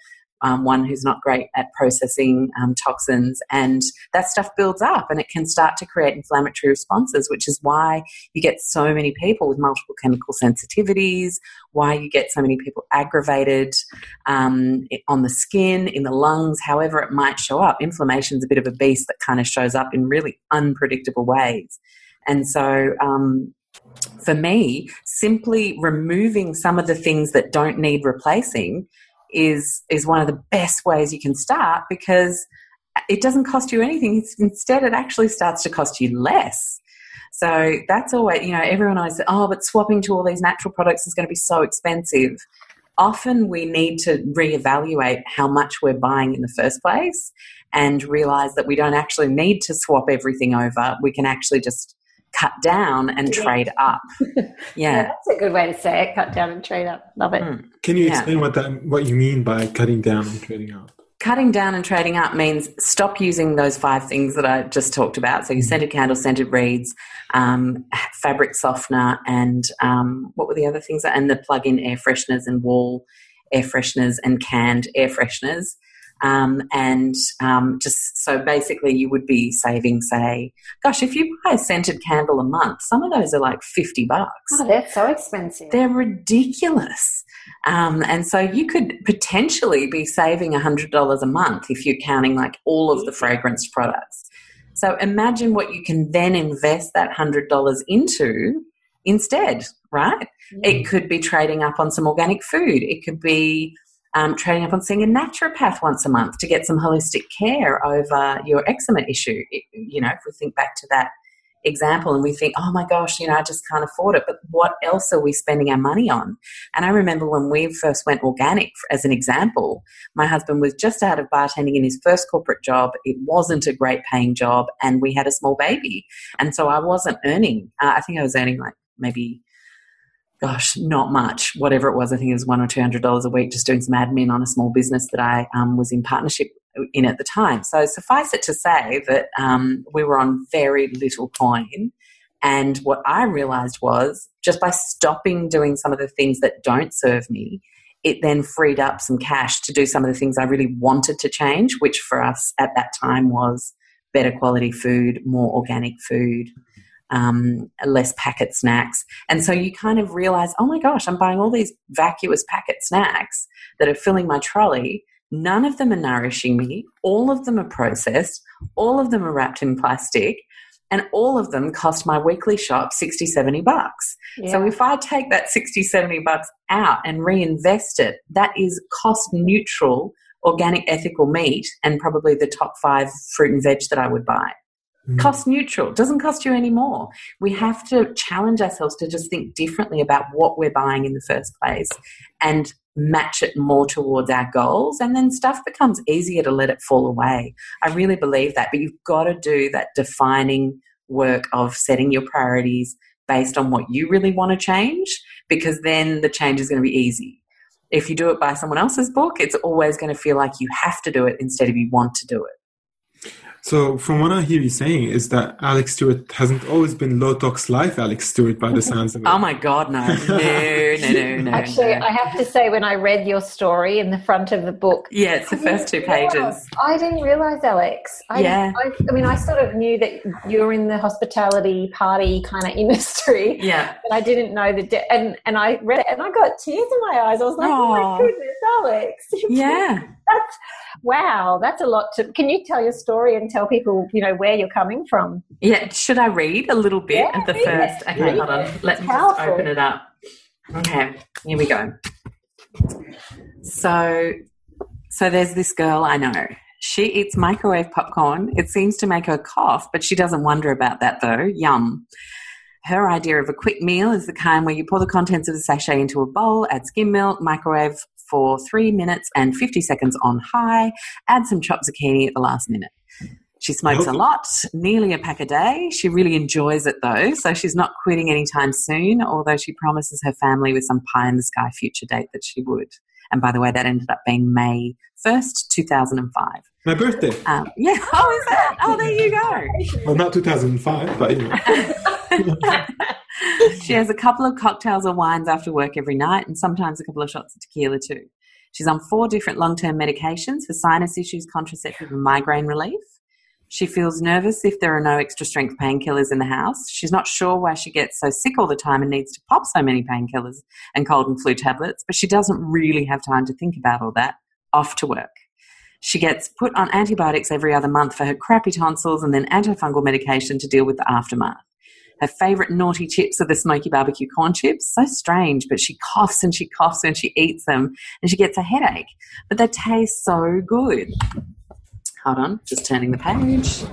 um, one who's not great at processing um, toxins, and that stuff builds up and it can start to create inflammatory responses, which is why you get so many people with multiple chemical sensitivities, why you get so many people aggravated um, on the skin, in the lungs, however it might show up. Inflammation is a bit of a beast that kind of shows up in really unpredictable ways. And so, um, for me, simply removing some of the things that don't need replacing is is one of the best ways you can start because it doesn't cost you anything. It's, instead, it actually starts to cost you less. So that's always, you know, everyone always says, oh, but swapping to all these natural products is going to be so expensive. Often we need to reevaluate how much we're buying in the first place and realize that we don't actually need to swap everything over. We can actually just cut down and Yeah. trade up. *laughs* Yeah, Yeah. that's a good way to say it. Cut down and trade up. Love it. Mm. Can you Yeah. explain what that what you mean by cutting down and trading up? Cutting down and trading up means stop using those five things that I just talked about. So, your scented candles, scented reeds, um, fabric softener, and um, what were the other things? And the plug in air fresheners and wall air fresheners and canned air fresheners. Um, and um, just so basically, you would be saving, say, gosh, if you buy a scented candle a month, some of those are like 50 bucks. Oh, they're so expensive. They're ridiculous. Um, and so you could potentially be saving $100 a month if you're counting like all of the fragrance products. So imagine what you can then invest that $100 into instead, right? It could be trading up on some organic food. It could be um, trading up on seeing a naturopath once a month to get some holistic care over your eczema issue. You know, if we think back to that example and we think, oh my gosh, you know, I just can't afford it. But what else are we spending our money on? And I remember when we first went organic, as an example, my husband was just out of bartending in his first corporate job. It wasn't a great paying job, and we had a small baby. And so I wasn't earning, uh, I think I was earning like maybe. Gosh, not much. Whatever it was, I think it was one or two hundred dollars a week, just doing some admin on a small business that I um, was in partnership in at the time. So suffice it to say that um, we were on very little coin And what I realized was just by stopping doing some of the things that don't serve me, it then freed up some cash to do some of the things I really wanted to change, which for us at that time was better quality food, more organic food, um, less packet snacks. And so you kind of realize, oh my gosh, I'm buying all these vacuous packet snacks that are filling my trolley. None of them are nourishing me. All of them are processed. All of them are wrapped in plastic and all of them cost my weekly shop 60 70 bucks yeah. so if i take that 60 70 bucks out and reinvest it that is cost neutral organic ethical meat and probably the top five fruit and veg that i would buy. Mm. cost neutral. Doesn't cost you any more. We have to challenge ourselves to just think differently about what we're buying in the first place and match it more towards our goals. And then stuff becomes easier to let it fall away. I really believe that but you've got to do that defining work of setting your priorities based on what you really want to change because then the change is going to be easy. If you do it by someone else's book it's always going to feel like you have to do it instead of you want to do it so, from what I hear you saying, is that Alexx Stuart hasn't always been low tox life Alexx Stuart by the sounds of it. oh my God, no, *laughs* no, no, no, no. Actually, no. I have to say, when I read your story in the front of the book, yeah, it's the first two pages. I didn't realize, Alexx. I, yeah, I, I, mean, I sort of knew that you were in the hospitality party kind of *laughs* industry. Yeah, but I didn't know the de- and and I read it and I got tears in my eyes. I was like, Aww. oh my goodness, Alexx. Yeah, *laughs* that's wow, that's a lot to. Can you tell your story and tell people, you know, where you're coming from? Yeah. Should I read a little bit yeah, at the first? It. Okay, hold on. Let me just open it up. Okay, here we go. So, so there's this girl I know. She eats microwave popcorn. It seems to make her cough, but she doesn't wonder about that though. Yum. Her idea of a quick meal is the kind where you pour the contents of the sachet into a bowl, add skim milk, microwave for three minutes and 50 seconds on high, add some chopped zucchini at the last minute. She smokes a lot, nearly a pack a day. She really enjoys it though, so she's not quitting anytime soon, although she promises her family with some pie in the sky future date that she would. And by the way, that ended up being May 1st, 2005. My birthday. Um, yeah. *laughs* Oh, is that? Oh, there you go. Well, not 2005, but you know. *laughs* she has a couple of cocktails or wines after work every night and sometimes a couple of shots of tequila too. She's on four different long term medications for sinus issues, contraceptive, and migraine relief. She feels nervous if there are no extra strength painkillers in the house. She's not sure why she gets so sick all the time and needs to pop so many painkillers and cold and flu tablets, but she doesn't really have time to think about all that. Off to work. She gets put on antibiotics every other month for her crappy tonsils and then antifungal medication to deal with the aftermath. Her favourite naughty chips are the smoky barbecue corn chips. So strange, but she coughs and she coughs when she eats them and she gets a headache. But they taste so good. Hold on, just turning the page.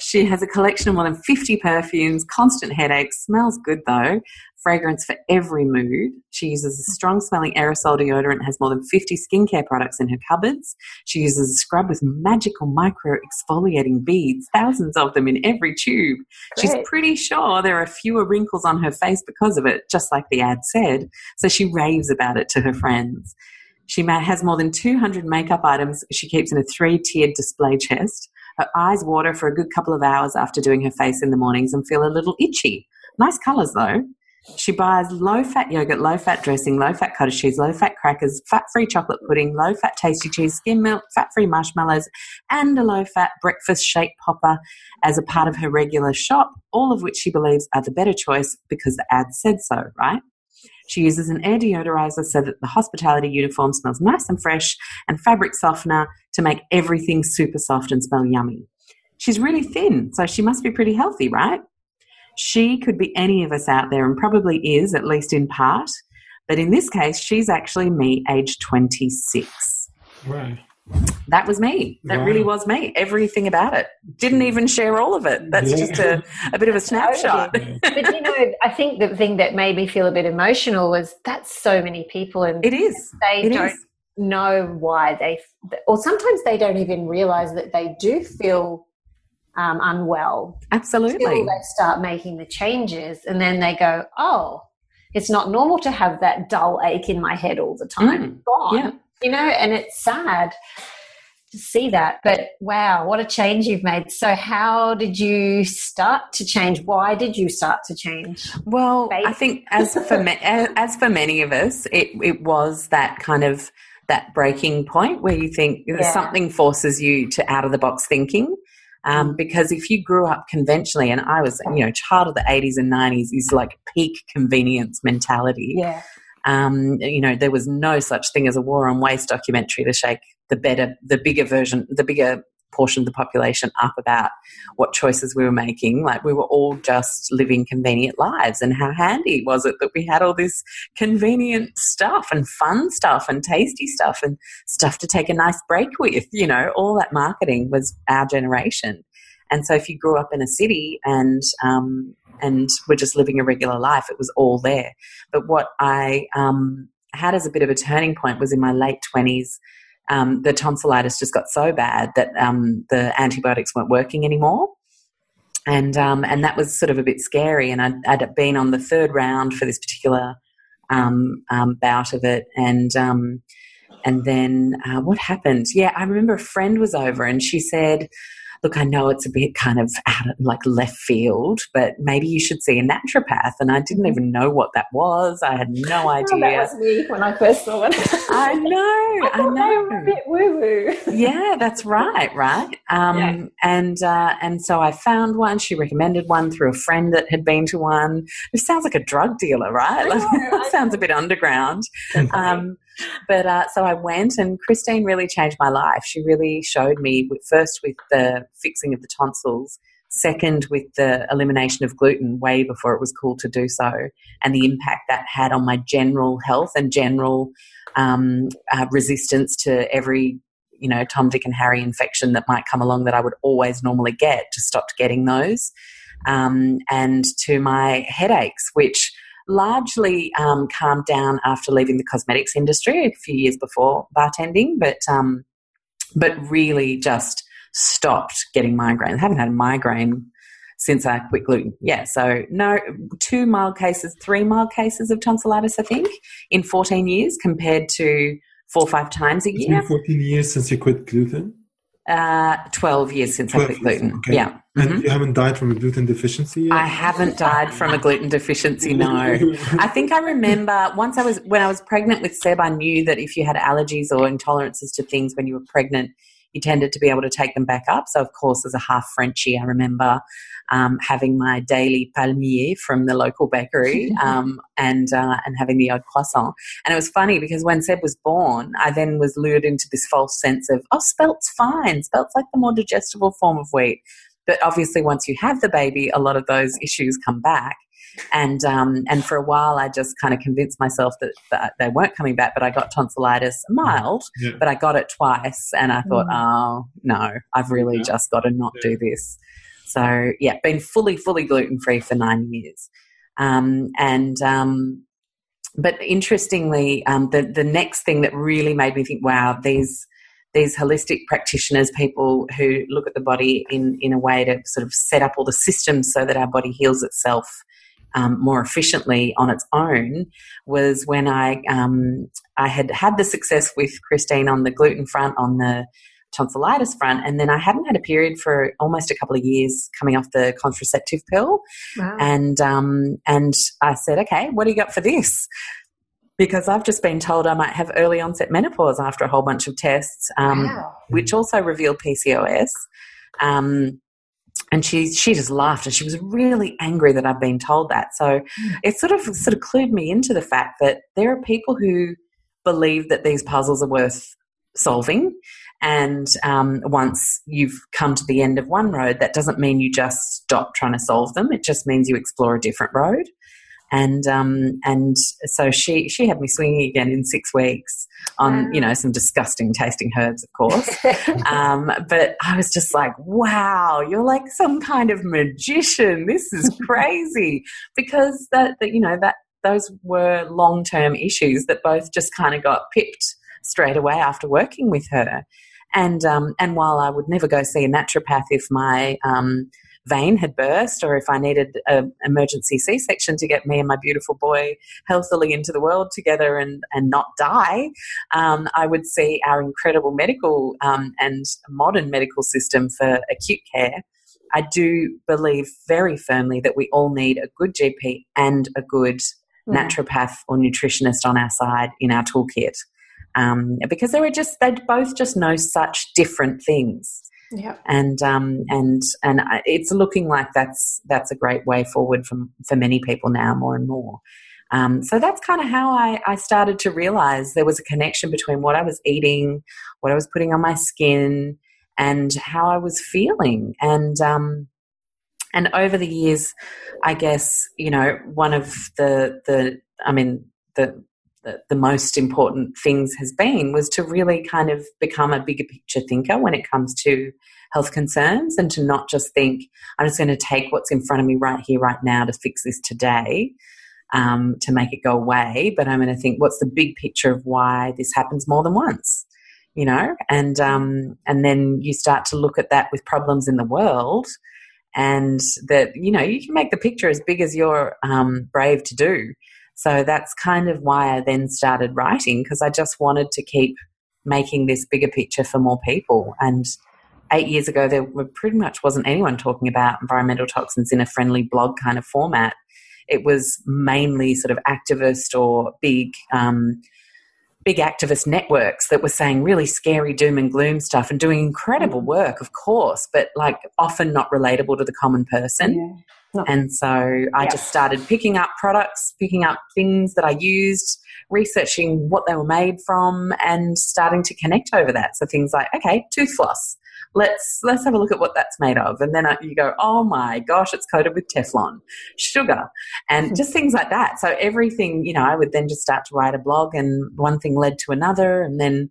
She has a collection of more than 50 perfumes, constant headaches, smells good though, fragrance for every mood. She uses a strong smelling aerosol deodorant, has more than 50 skincare products in her cupboards. She uses a scrub with magical micro exfoliating beads, thousands of them in every tube. Great. She's pretty sure there are fewer wrinkles on her face because of it, just like the ad said. So she raves about it to her friends. She has more than 200 makeup items she keeps in a three tiered display chest. Her eyes water for a good couple of hours after doing her face in the mornings and feel a little itchy. Nice colours though. She buys low fat yogurt, low fat dressing, low fat cottage cheese, low fat crackers, fat free chocolate pudding, low fat tasty cheese, skim milk, fat free marshmallows, and a low fat breakfast shake popper as a part of her regular shop, all of which she believes are the better choice because the ad said so, right? She uses an air deodorizer so that the hospitality uniform smells nice and fresh, and fabric softener to make everything super soft and smell yummy. She's really thin, so she must be pretty healthy, right? She could be any of us out there and probably is, at least in part. But in this case, she's actually me, age 26. Right. That was me. That wow. really was me. Everything about it. Didn't even share all of it. That's yeah. just a, a bit of a snapshot. but you know, I think the thing that made me feel a bit emotional was that's so many people, and it is. They it don't is. know why they, or sometimes they don't even realize that they do feel um, unwell. Absolutely. Until they start making the changes, and then they go, "Oh, it's not normal to have that dull ache in my head all the time. Mm, gone." Yeah. You know, and it's sad to see that. But wow, what a change you've made. So, how did you start to change? Why did you start to change? Well, I think as for ma- *laughs* as for many of us, it it was that kind of that breaking point where you think yeah. something forces you to out of the box thinking. Um, mm. because if you grew up conventionally, and I was, you know, child of the 80s and 90s, is like peak convenience mentality. Yeah. Um, you know, there was no such thing as a war on waste documentary to shake the better, the bigger version, the bigger portion of the population up about what choices we were making. Like we were all just living convenient lives, and how handy was it that we had all this convenient stuff and fun stuff and tasty stuff and stuff to take a nice break with. You know, all that marketing was our generation. And so, if you grew up in a city and um, and we were just living a regular life, it was all there. But what I um, had as a bit of a turning point was in my late twenties um, the tonsillitis just got so bad that um, the antibiotics weren't working anymore. And um, and that was sort of a bit scary. And I'd, I'd been on the third round for this particular um, um, bout of it, and and then uh, what happened? Yeah, I remember a friend was over, and she said, look, I know it's a bit kind of out of like left field, but maybe you should see a naturopath. And I didn't even know what that was. I had no idea. Oh, that was me when I first saw it. *laughs* I know. *laughs* I, I know. a bit woo woo. yeah, that's right. Right. *laughs* Um, yeah. And uh, and so I found one. She recommended one through a friend that had been to one. It sounds like a drug dealer, right? Like, sounds a bit underground. Um, but uh, so I went, and Christine really changed my life. She really showed me first with the fixing of the tonsils, second with the elimination of gluten way before it was cool to do so, and the impact that had on my general health and general um, uh, resistance to every you know Tom, Dick, and Harry infection that might come along that I would always normally get. Just stopped getting those, um, and to my headaches, which largely um, calmed down after leaving the cosmetics industry a few years before bartending, but um, but really just stopped getting migraines. I haven't had a migraine since I quit gluten. Yeah, so no, two mild cases, three mild cases of tonsillitis, I think, in 14 years compared to four or five times a it's year. 14 years since you quit gluten? Uh, 12 years since 12 I quit gluten. Okay. Yeah. And mm-hmm. you haven't died from a gluten deficiency yet? I haven't died from a gluten deficiency, no. *laughs* I think I remember once I was, when I was pregnant with Seb, I knew that if you had allergies or intolerances to things when you were pregnant, you tended to be able to take them back up. So, of course, as a half Frenchie, I remember um, having my daily palmier from the local bakery *laughs* um, and uh, and having the odd croissant. And it was funny because when Seb was born, I then was lured into this false sense of, oh, spelt's fine. Spelt's like the more digestible form of wheat. But obviously, once you have the baby, a lot of those issues come back and um, and for a while I just kind of convinced myself that, that they weren't coming back. But I got tonsillitis mild, yeah. but I got it twice, and I thought, mm. oh no, I've really yeah. just got to not yeah. do this. So yeah, been fully fully gluten free for nine years, um, and um, but interestingly, um, the the next thing that really made me think, wow, these these holistic practitioners, people who look at the body in, in a way to sort of set up all the systems so that our body heals itself um, more efficiently on its own was when I um, I had had the success with Christine on the gluten front, on the tonsillitis front, and then I hadn't had a period for almost a couple of years coming off the contraceptive pill, wow. and um, and I said, okay, what do you got for this? Because I've just been told I might have early onset menopause after a whole bunch of tests, um, wow. which also revealed PCOS. And she she just laughed and she was really angry that I'd been told that. So mm. it sort of sort of clued me into the fact that there are people who believe that these puzzles are worth solving. And um, once you've come to the end of one road, that doesn't mean you just stop trying to solve them. It just means you explore a different road and um, and so she she had me swinging again in six weeks on you know some disgusting tasting herbs, of course. *laughs* um, but I was just like, wow, you're like some kind of magician. This is *laughs* crazy because that, that you know that those were long term issues that both just kind of got pipped straight away after working with her. And um, and while I would never go see a naturopath if my um, vein had burst or if I needed an emergency C section to get me and my beautiful boy healthily into the world together and, and not die, um, I would see our incredible medical um, and modern medical system for acute care. I do believe very firmly that we all need a good GP and a good mm. naturopath or nutritionist on our side in our toolkit. Um, because they were just they both just know such different things. Yeah. And um, and and it's looking like that's that's a great way forward for for many people now, more and more. Um, so that's kind of how I, I started to realize there was a connection between what I was eating, what I was putting on my skin, and how I was feeling. And um, and over the years, I guess you know one of the the I mean the the, the most important things has been was to really kind of become a bigger picture thinker when it comes to health concerns and to not just think, I'm just going to take what's in front of me right here, right now to fix this today. Um, to make it go away, but I'm going to think, what's the big picture of why this happens more than once, you know? And um, and then you start to look at that with problems in the world, and that you know you can make the picture as big as you're um, brave to do. So that's kind of why I then started writing because I just wanted to keep making this bigger picture for more people. And eight years ago, there pretty much wasn't anyone talking about environmental toxins in a friendly blog kind of format. It was mainly sort of activist or big. Um, big activist networks that were saying really scary doom and gloom stuff and doing incredible work, of course, but like often not relatable to the common person. Yeah. And so I yeah. just started picking up products, picking up things that I used, researching what they were made from, and starting to connect over that. So things like, okay, tooth floss. Let's let's have a look at what that's made of, and then you go, oh my gosh, it's coated with Teflon, sugar, and hmm. just things like that. So everything, you know, I would then just start to write a blog, and one thing led to another, and then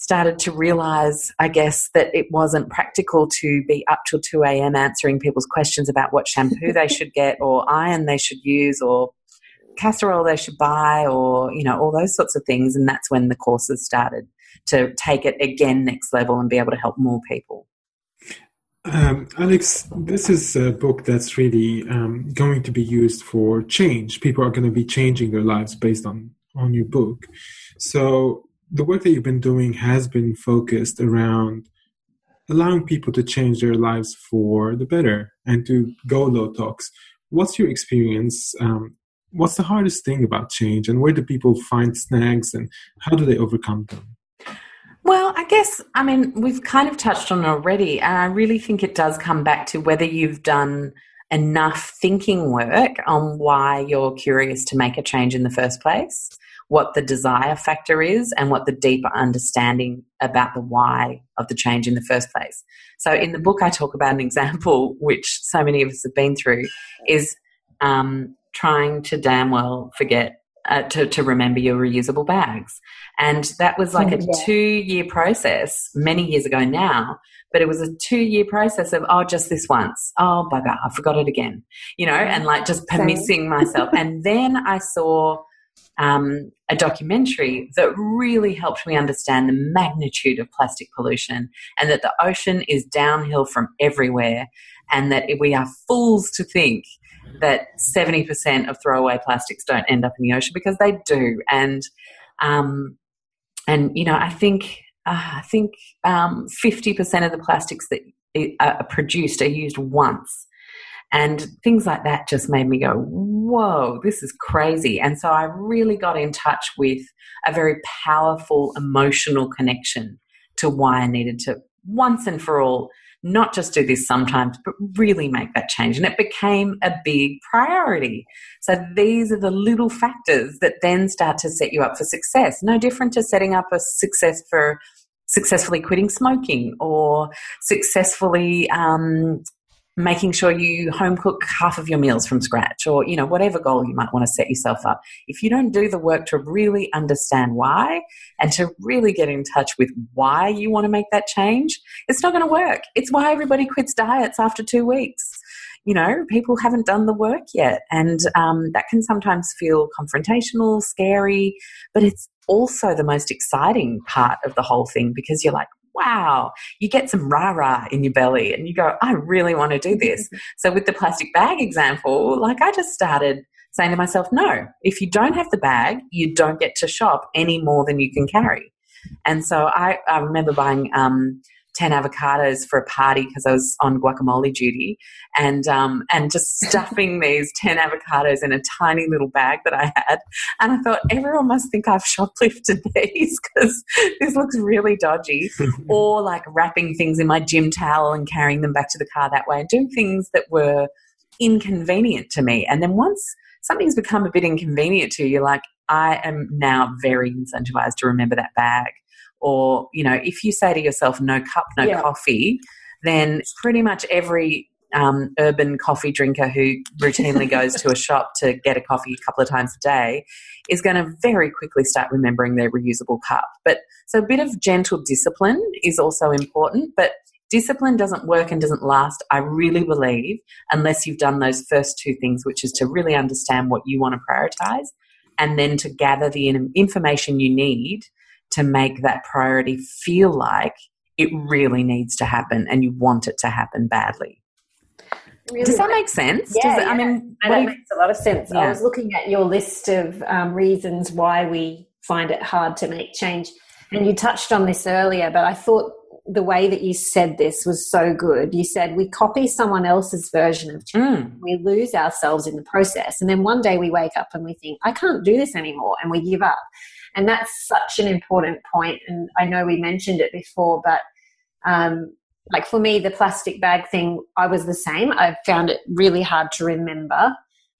started to realize, I guess, that it wasn't practical to be up till 2 a.m. answering people's questions about what shampoo they *laughs* should get or iron they should use or casserole they should buy or, you know, all those sorts of things. And that's when the courses started to take it again next level and be able to help more people. Um, Alexx, this is a book that's really um, going to be used for change. People are going to be changing their lives based on on your book. So, the work that you've been doing has been focused around allowing people to change their lives for the better and to go low tox. What's your experience? Um, what's the hardest thing about change, and where do people find snags, and how do they overcome them? Well, I guess, I mean, we've kind of touched on it already, and I really think it does come back to whether you've done enough thinking work on why you're curious to make a change in the first place what the desire factor is and what the deeper understanding about the why of the change in the first place. So, in the book, I talk about an example *laughs* which so many of us have been through is um, trying to damn well forget. Uh, to, to remember your reusable bags. And that was like a *laughs* two year process many years ago now, but it was a two year process of, oh, just this once. Oh, bugger, I forgot it again, you know, and like just permitting myself. *laughs* and then I saw um, a documentary that really helped me understand the magnitude of plastic pollution and that the ocean is downhill from everywhere and that we are fools to think that 70% of throwaway plastics don't end up in the ocean because they do. And, um, and you know, I think, uh, I think um, 50% of the plastics that are produced are used once. And things like that just made me go, whoa, this is crazy. And so I really got in touch with a very powerful emotional connection to why I needed to once and for all not just do this sometimes, but really make that change. And it became a big priority. So these are the little factors that then start to set you up for success. No different to setting up a success for successfully quitting smoking or successfully um, making sure you home cook half of your meals from scratch or you know whatever goal you might want to set yourself up. If you don't do the work to really understand why and to really get in touch with why you want to make that change it's not going to work. It's why everybody quits diets after two weeks. You know people haven't done the work yet and um, that can sometimes feel confrontational scary but it's also the most exciting part of the whole thing because you're like wow, you get some rah rah in your belly and you go, I really want to do this. *laughs* so, with the plastic bag example, like I just started saying to myself, no, if you don't have the bag, you don't get to shop any more than you can carry. And so I, I remember buying um, 10 avocados for a party because I was on guacamole duty and um, and just *laughs* stuffing these 10 avocados in a tiny little bag that I had. And I thought, everyone must think I've shoplifted *laughs* these because this looks really dodgy. *laughs* or like wrapping things in my gym towel and carrying them back to the car that way and doing things that were inconvenient to me. And then once something's become a bit inconvenient to you, you're like, I am now very incentivized to remember that bag or you know if you say to yourself no cup no yeah. coffee then pretty much every um, urban coffee drinker who routinely goes to a *laughs* shop to get a coffee a couple of times a day is going to very quickly start remembering their reusable cup but so a bit of gentle discipline is also important but discipline doesn't work and doesn't last i really believe unless you've done those first two things which is to really understand what you want to prioritize and then to gather the information you need to make that priority feel like it really needs to happen and you want it to happen badly. Really Does that make sense? Yeah, it, yeah. I mean, that makes a lot of sense. Yeah. I was looking at your list of um, reasons why we find it hard to make change, and you touched on this earlier, but I thought the way that you said this was so good. You said we copy someone else's version of change, mm. we lose ourselves in the process, and then one day we wake up and we think, I can't do this anymore, and we give up. And that's such an important point. And I know we mentioned it before, but um, like for me, the plastic bag thing, I was the same. I found it really hard to remember.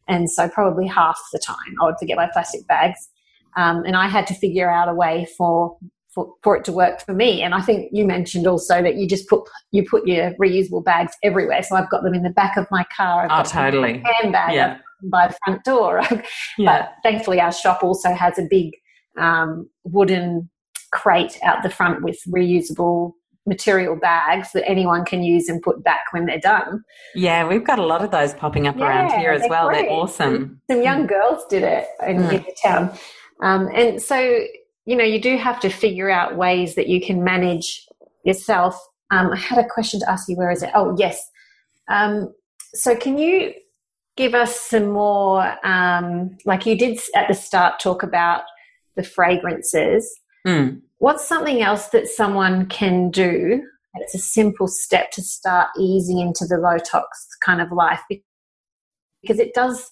And so probably half the time I would forget my plastic bags. Um, and I had to figure out a way for, for, for it to work for me. And I think you mentioned also that you just put you put your reusable bags everywhere. So I've got them in the back of my car. I've oh, totally. handbag yeah. by the front door. *laughs* yeah. But thankfully, our shop also has a big um, wooden crate out the front with reusable material bags that anyone can use and put back when they're done. Yeah, we've got a lot of those popping up yeah, around here as well. Great. They're awesome. Some young girls did it in, mm. in the town. Um, and so, you know, you do have to figure out ways that you can manage yourself. Um, I had a question to ask you. Where is it? Oh, yes. Um, so, can you give us some more, um, like you did at the start, talk about the fragrances. Mm. What's something else that someone can do? It's a simple step to start easing into the low tox kind of life because it does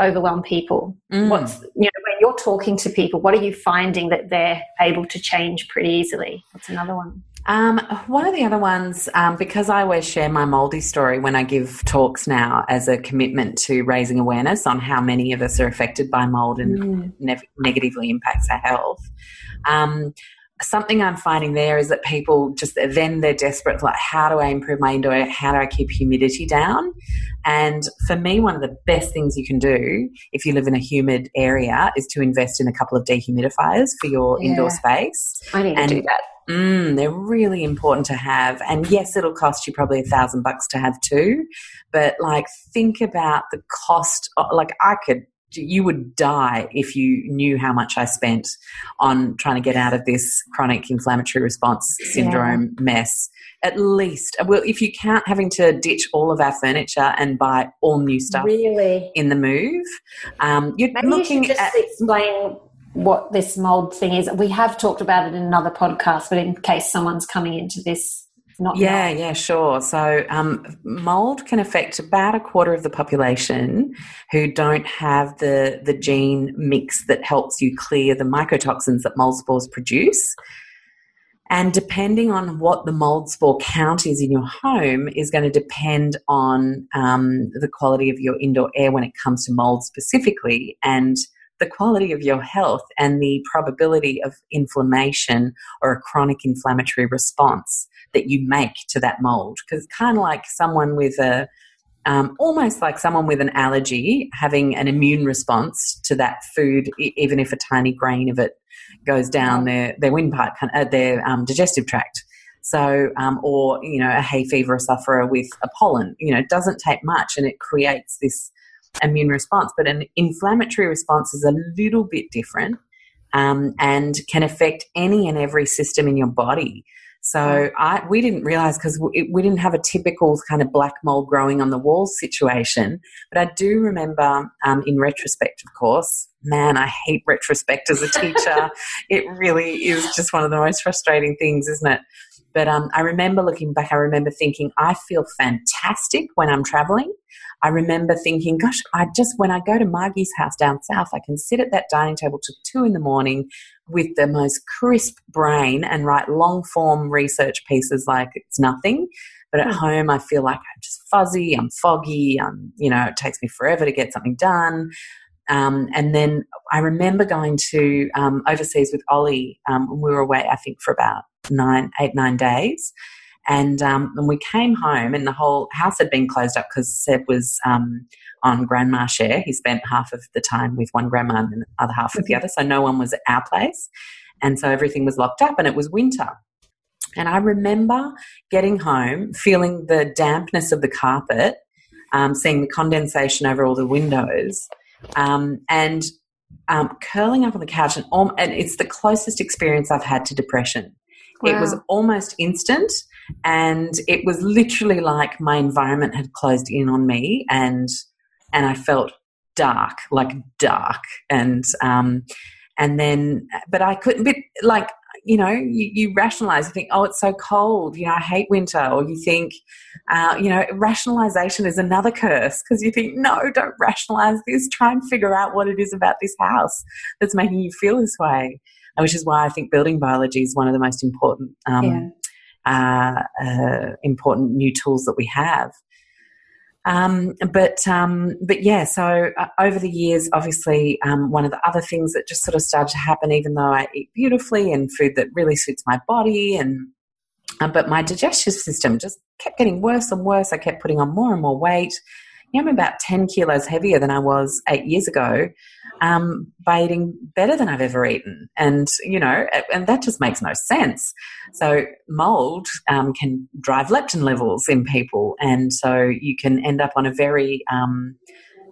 overwhelm people. Mm. What's you know you're talking to people, what are you finding that they're able to change pretty easily? What's another one? Um, one of the other ones, um, because I always share my moldy story when I give talks now as a commitment to raising awareness on how many of us are affected by mold and mm. ne- negatively impacts our health. Um, something I'm finding there is that people just then they're desperate like how do I improve my indoor how do I keep humidity down and for me one of the best things you can do if you live in a humid area is to invest in a couple of dehumidifiers for your yeah. indoor space I need and to do that Mm, they're really important to have. And yes, it'll cost you probably a thousand bucks to have two, but like think about the cost. Of, like I could, you would die if you knew how much I spent on trying to get out of this chronic inflammatory response syndrome yeah. mess. At least, well, if you count having to ditch all of our furniture and buy all new stuff really? in the move, um, you're Maybe looking you at explain what this mold thing is. We have talked about it in another podcast, but in case someone's coming into this not yeah yeah sure. So um, mold can affect about a quarter of the population who don't have the the gene mix that helps you clear the mycotoxins that mold spores produce. And depending on what the mold spore count is in your home is going to depend on um, the quality of your indoor air when it comes to mold specifically. And the quality of your health and the probability of inflammation or a chronic inflammatory response that you make to that mold. Because kind of like someone with a um, almost like someone with an allergy having an immune response to that food, even if a tiny grain of it goes down their their windpipe, uh, their um, digestive tract. So, um, or you know, a hay fever sufferer with a pollen, you know, it doesn't take much, and it creates this immune response. But an inflammatory response is a little bit different um, and can affect any and every system in your body. So I, we didn't realize because we, we didn't have a typical kind of black mold growing on the walls situation. But I do remember, um, in retrospect, of course, man, I hate retrospect as a teacher. *laughs* it really is just one of the most frustrating things, isn't it? But um, I remember looking back, I remember thinking, I feel fantastic when I'm traveling. I remember thinking, gosh, I just, when I go to Margie's house down south, I can sit at that dining table till two in the morning with the most crisp brain and write long form research pieces like it's nothing. But at Hmm. home, I feel like I'm just fuzzy, I'm foggy, I'm, you know, it takes me forever to get something done. Um, and then I remember going to um, overseas with Ollie um, when we were away, I think, for about nine, eight, nine days. And um, when we came home, and the whole house had been closed up because Seb was um, on grandma share. He spent half of the time with one grandma and the other half with the other. So no one was at our place. And so everything was locked up, and it was winter. And I remember getting home, feeling the dampness of the carpet, um, seeing the condensation over all the windows, um, and um, curling up on the couch. And, al- and it's the closest experience I've had to depression. It was almost instant, and it was literally like my environment had closed in on me, and and I felt dark, like dark, and um, and then, but I couldn't. But like you know, you, you rationalize. You think, oh, it's so cold. You know, I hate winter. Or you think, uh, you know, rationalization is another curse because you think, no, don't rationalize this. Try and figure out what it is about this house that's making you feel this way. Which is why I think building biology is one of the most important, um, uh, uh, important new tools that we have. Um, but um, but yeah, so uh, over the years, obviously, um, one of the other things that just sort of started to happen, even though I eat beautifully and food that really suits my body, and uh, but my digestive system just kept getting worse and worse. I kept putting on more and more weight. You know, I'm about ten kilos heavier than I was eight years ago um, by eating better than I've ever eaten, and you know, and that just makes no sense. So mold um, can drive leptin levels in people, and so you can end up on a very, um,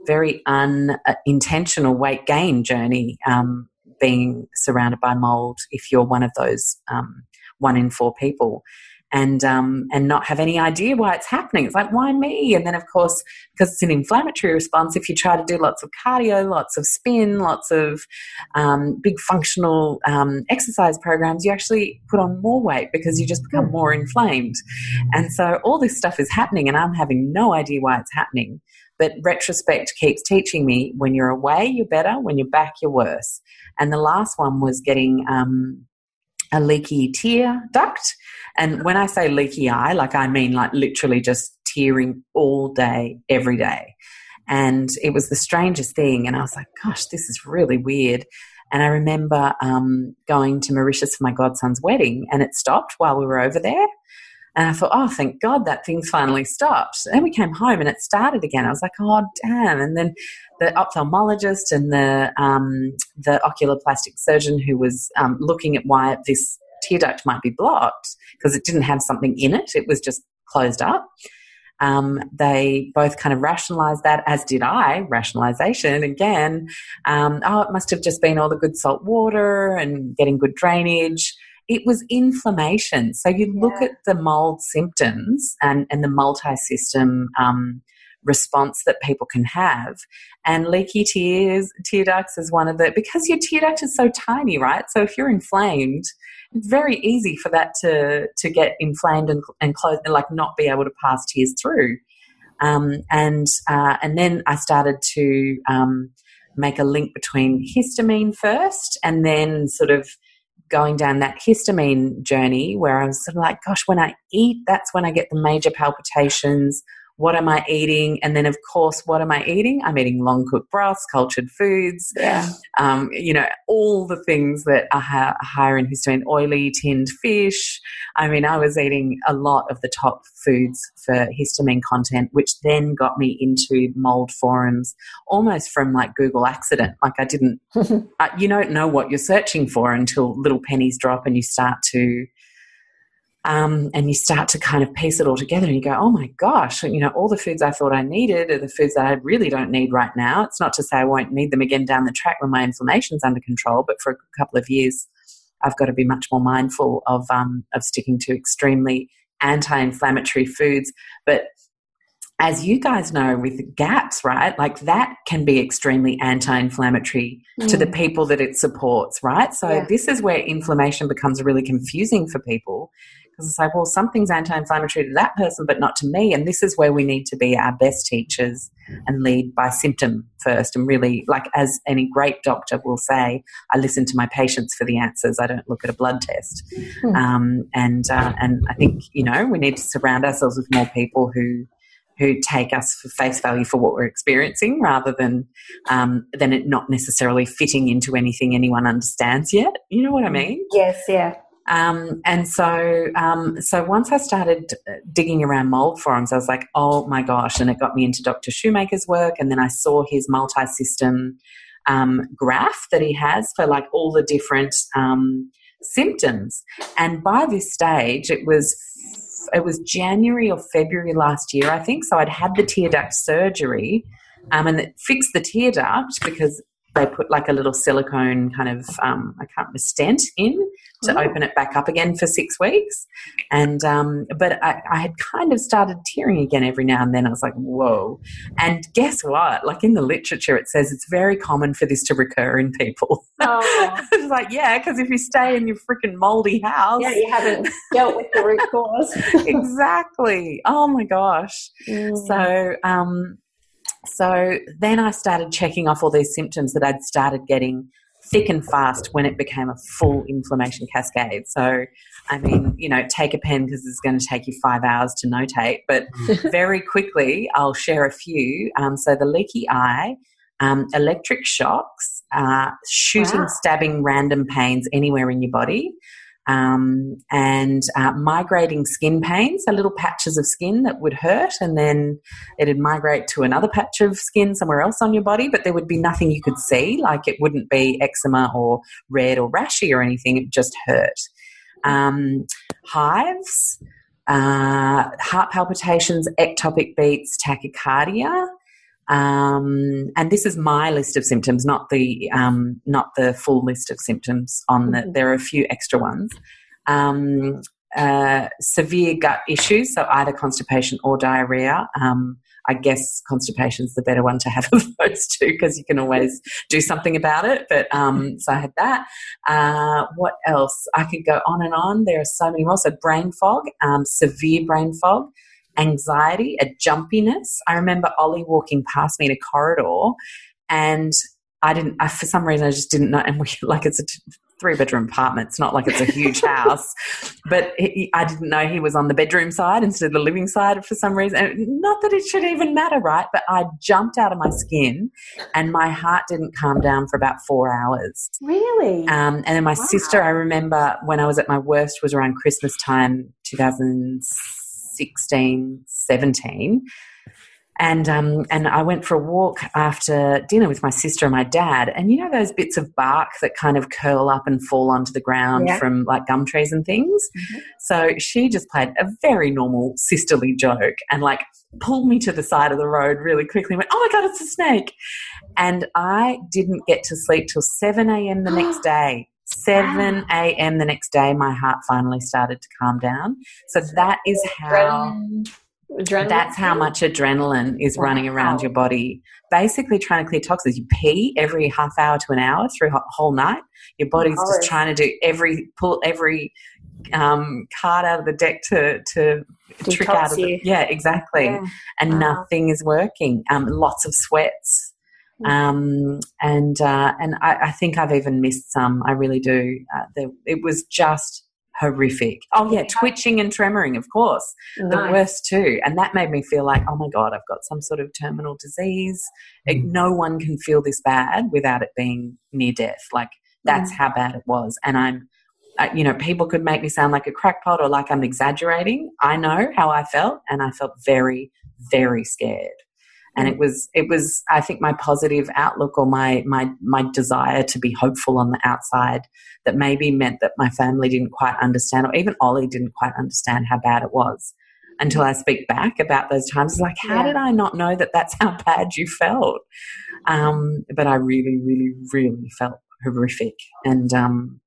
very unintentional weight gain journey, um, being surrounded by mold. If you're one of those um, one in four people. And um, and not have any idea why it's happening. It's like why me? And then of course because it's an inflammatory response. If you try to do lots of cardio, lots of spin, lots of um, big functional um, exercise programs, you actually put on more weight because you just become more inflamed. And so all this stuff is happening, and I'm having no idea why it's happening. But retrospect keeps teaching me when you're away, you're better. When you're back, you're worse. And the last one was getting um, a leaky tear duct. And when I say leaky eye, like I mean like literally just tearing all day, every day. And it was the strangest thing. And I was like, gosh, this is really weird. And I remember um, going to Mauritius for my godson's wedding, and it stopped while we were over there. And I thought, oh, thank God that thing's finally stopped. And then we came home and it started again. I was like, oh, damn. And then the ophthalmologist and the, um, the oculoplastic surgeon who was um, looking at why this tear duct might be blocked because it didn't have something in it, it was just closed up. Um, they both kind of rationalized that, as did I, rationalization again. Um, oh, it must have just been all the good salt water and getting good drainage. It was inflammation. So you look at the mold symptoms and, and the multi system um, response that people can have. And leaky tears, tear ducts is one of the, because your tear duct is so tiny, right? So if you're inflamed, very easy for that to to get inflamed and and close and like not be able to pass tears through. Um, and uh, and then I started to um, make a link between histamine first, and then sort of going down that histamine journey where I was sort of like, gosh, when I eat, that's when I get the major palpitations. What am I eating? And then, of course, what am I eating? I'm eating long cooked broths, cultured foods, Yeah. um, you know, all the things that are hi- higher in histamine, oily tinned fish. I mean, I was eating a lot of the top foods for histamine content, which then got me into mold forums almost from like Google accident. Like I didn't, *laughs* uh, you don't know what you're searching for until little pennies drop and you start to. Um, and you start to kind of piece it all together and you go, oh my gosh, you know, all the foods I thought I needed are the foods that I really don't need right now. It's not to say I won't need them again down the track when my inflammation's under control, but for a couple of years, I've got to be much more mindful of um, of sticking to extremely anti-inflammatory foods. But as you guys know with GAPS, right? Like that can be extremely anti-inflammatory to the people that it supports, right? So Yeah. this is where inflammation becomes really confusing for people because it's like, well, something's anti-inflammatory to that person, but not to me. And this is where we need to be our best teachers and lead by symptom first. And really, like as any great doctor will say, I listen to my patients for the answers. I don't look at a blood test. Hmm. Um, and uh, and I think you know we need to surround ourselves with more people who who take us for face value for what we're experiencing, rather than um, than it not necessarily fitting into anything anyone understands yet. You know what I mean? Yes, yeah. Um, and so, um, so once I started digging around mold forums, I was like, oh my gosh! And it got me into Dr. Shoemaker's work, and then I saw his multi-system um, graph that he has for like all the different um, symptoms. And by this stage, it was it was January or February last year, I think. So I'd had the tear duct surgery, um, and it fixed the tear duct because they put like a little silicone kind of um, I can't remember stent in to open it back up again for six weeks. And um, but I, I had kind of started tearing again every now and then. I was like, whoa! And guess what? Like in the literature, it says it's very common for this to recur in people. Oh. *laughs* it's like yeah, because if you stay in your freaking moldy house, Yeah, you haven't dealt with the root cause. *laughs* exactly. Oh my gosh. Mm. So, um, so then I started checking off all these symptoms that I'd started getting thick and fast when it became a full inflammation cascade. So, I mean, you know, take a pen because it's going to take you five hours to notate, but very quickly I'll share a few. Um, so, the leaky eye, um, electric shocks, uh, shooting, Wow. stabbing, random pains anywhere in your body. Um, and uh, migrating skin pains, so little patches of skin that would hurt, and then it'd migrate to another patch of skin somewhere else on your body, but there would be nothing you could see, like it wouldn't be eczema or red or rashy or anything, it just hurt. Um, hives, uh, heart palpitations, ectopic beats, tachycardia. Um, and this is my list of symptoms, not the um, not the full list of symptoms. On the, Mhm. there are a few extra ones. Um, uh, severe gut issues, so either constipation or diarrhea. Um, I guess constipation is the better one to have *laughs* of those two because you can always do something about it. But um, *laughs* so I had that. Uh, what else? I could go on and on. There are so many more. So brain fog, um, severe brain fog, anxiety, a jumpiness. I remember Ollie walking past me in a corridor, and I didn't. I, for some reason, I just didn't know. And we *laughs* like it's a t- three bedroom apartment. It's not like it's a huge *laughs* house, but he, I didn't know he was on the bedroom side instead of the living side for some reason. And not that it should even matter, right? But I jumped out of my skin, and my heart didn't calm down for about four hours. Really? Um, and then my Wow. sister, I remember when I was at my worst was around Christmas time, 2016, 17. And um, and I went for a walk after dinner with my sister and my dad. And you know those bits of bark that kind of curl up and fall onto the ground Yeah. from like gum trees and things. Mhm. So she just played a very normal sisterly joke and like pulled me to the side of the road really quickly and went, Oh my God, it's a snake. And I didn't get to sleep till 7 a.m. the next *gasps* day. 7 a.m. the next day, my heart finally started to calm down. So that is how. Adrenaline- adrenaline That's how much adrenaline is running around your body. Basically, trying to clear toxins. You pee every half hour to an hour through a whole night. Your body's just trying to do every pull every um, card out of the deck to to trick out of you. yeah exactly. Yeah. And Wow. nothing is working. Um, lots of sweats. Mm. Um, and uh, and I, I think I've even missed some. I really do. Uh, there, it was just horrific. Oh yeah, twitching and tremoring, of course the worst too. And that made me feel like, oh my God, I've got some sort of terminal disease. It, no one can feel this bad without it being near death. Like, that's how bad it was. And I'm, uh, you know, people could make me sound like a crackpot or like I'm exaggerating. I know how I felt, and I felt very, very scared. And it was, it was. I think my positive outlook or my my my desire to be hopeful on the outside that maybe meant that my family didn't quite understand, or even Ollie didn't quite understand how bad it was until I speak back about those times. It's like, how Yeah. did I not know that that's how bad you felt? Um, but I really, really, really felt horrific. And um,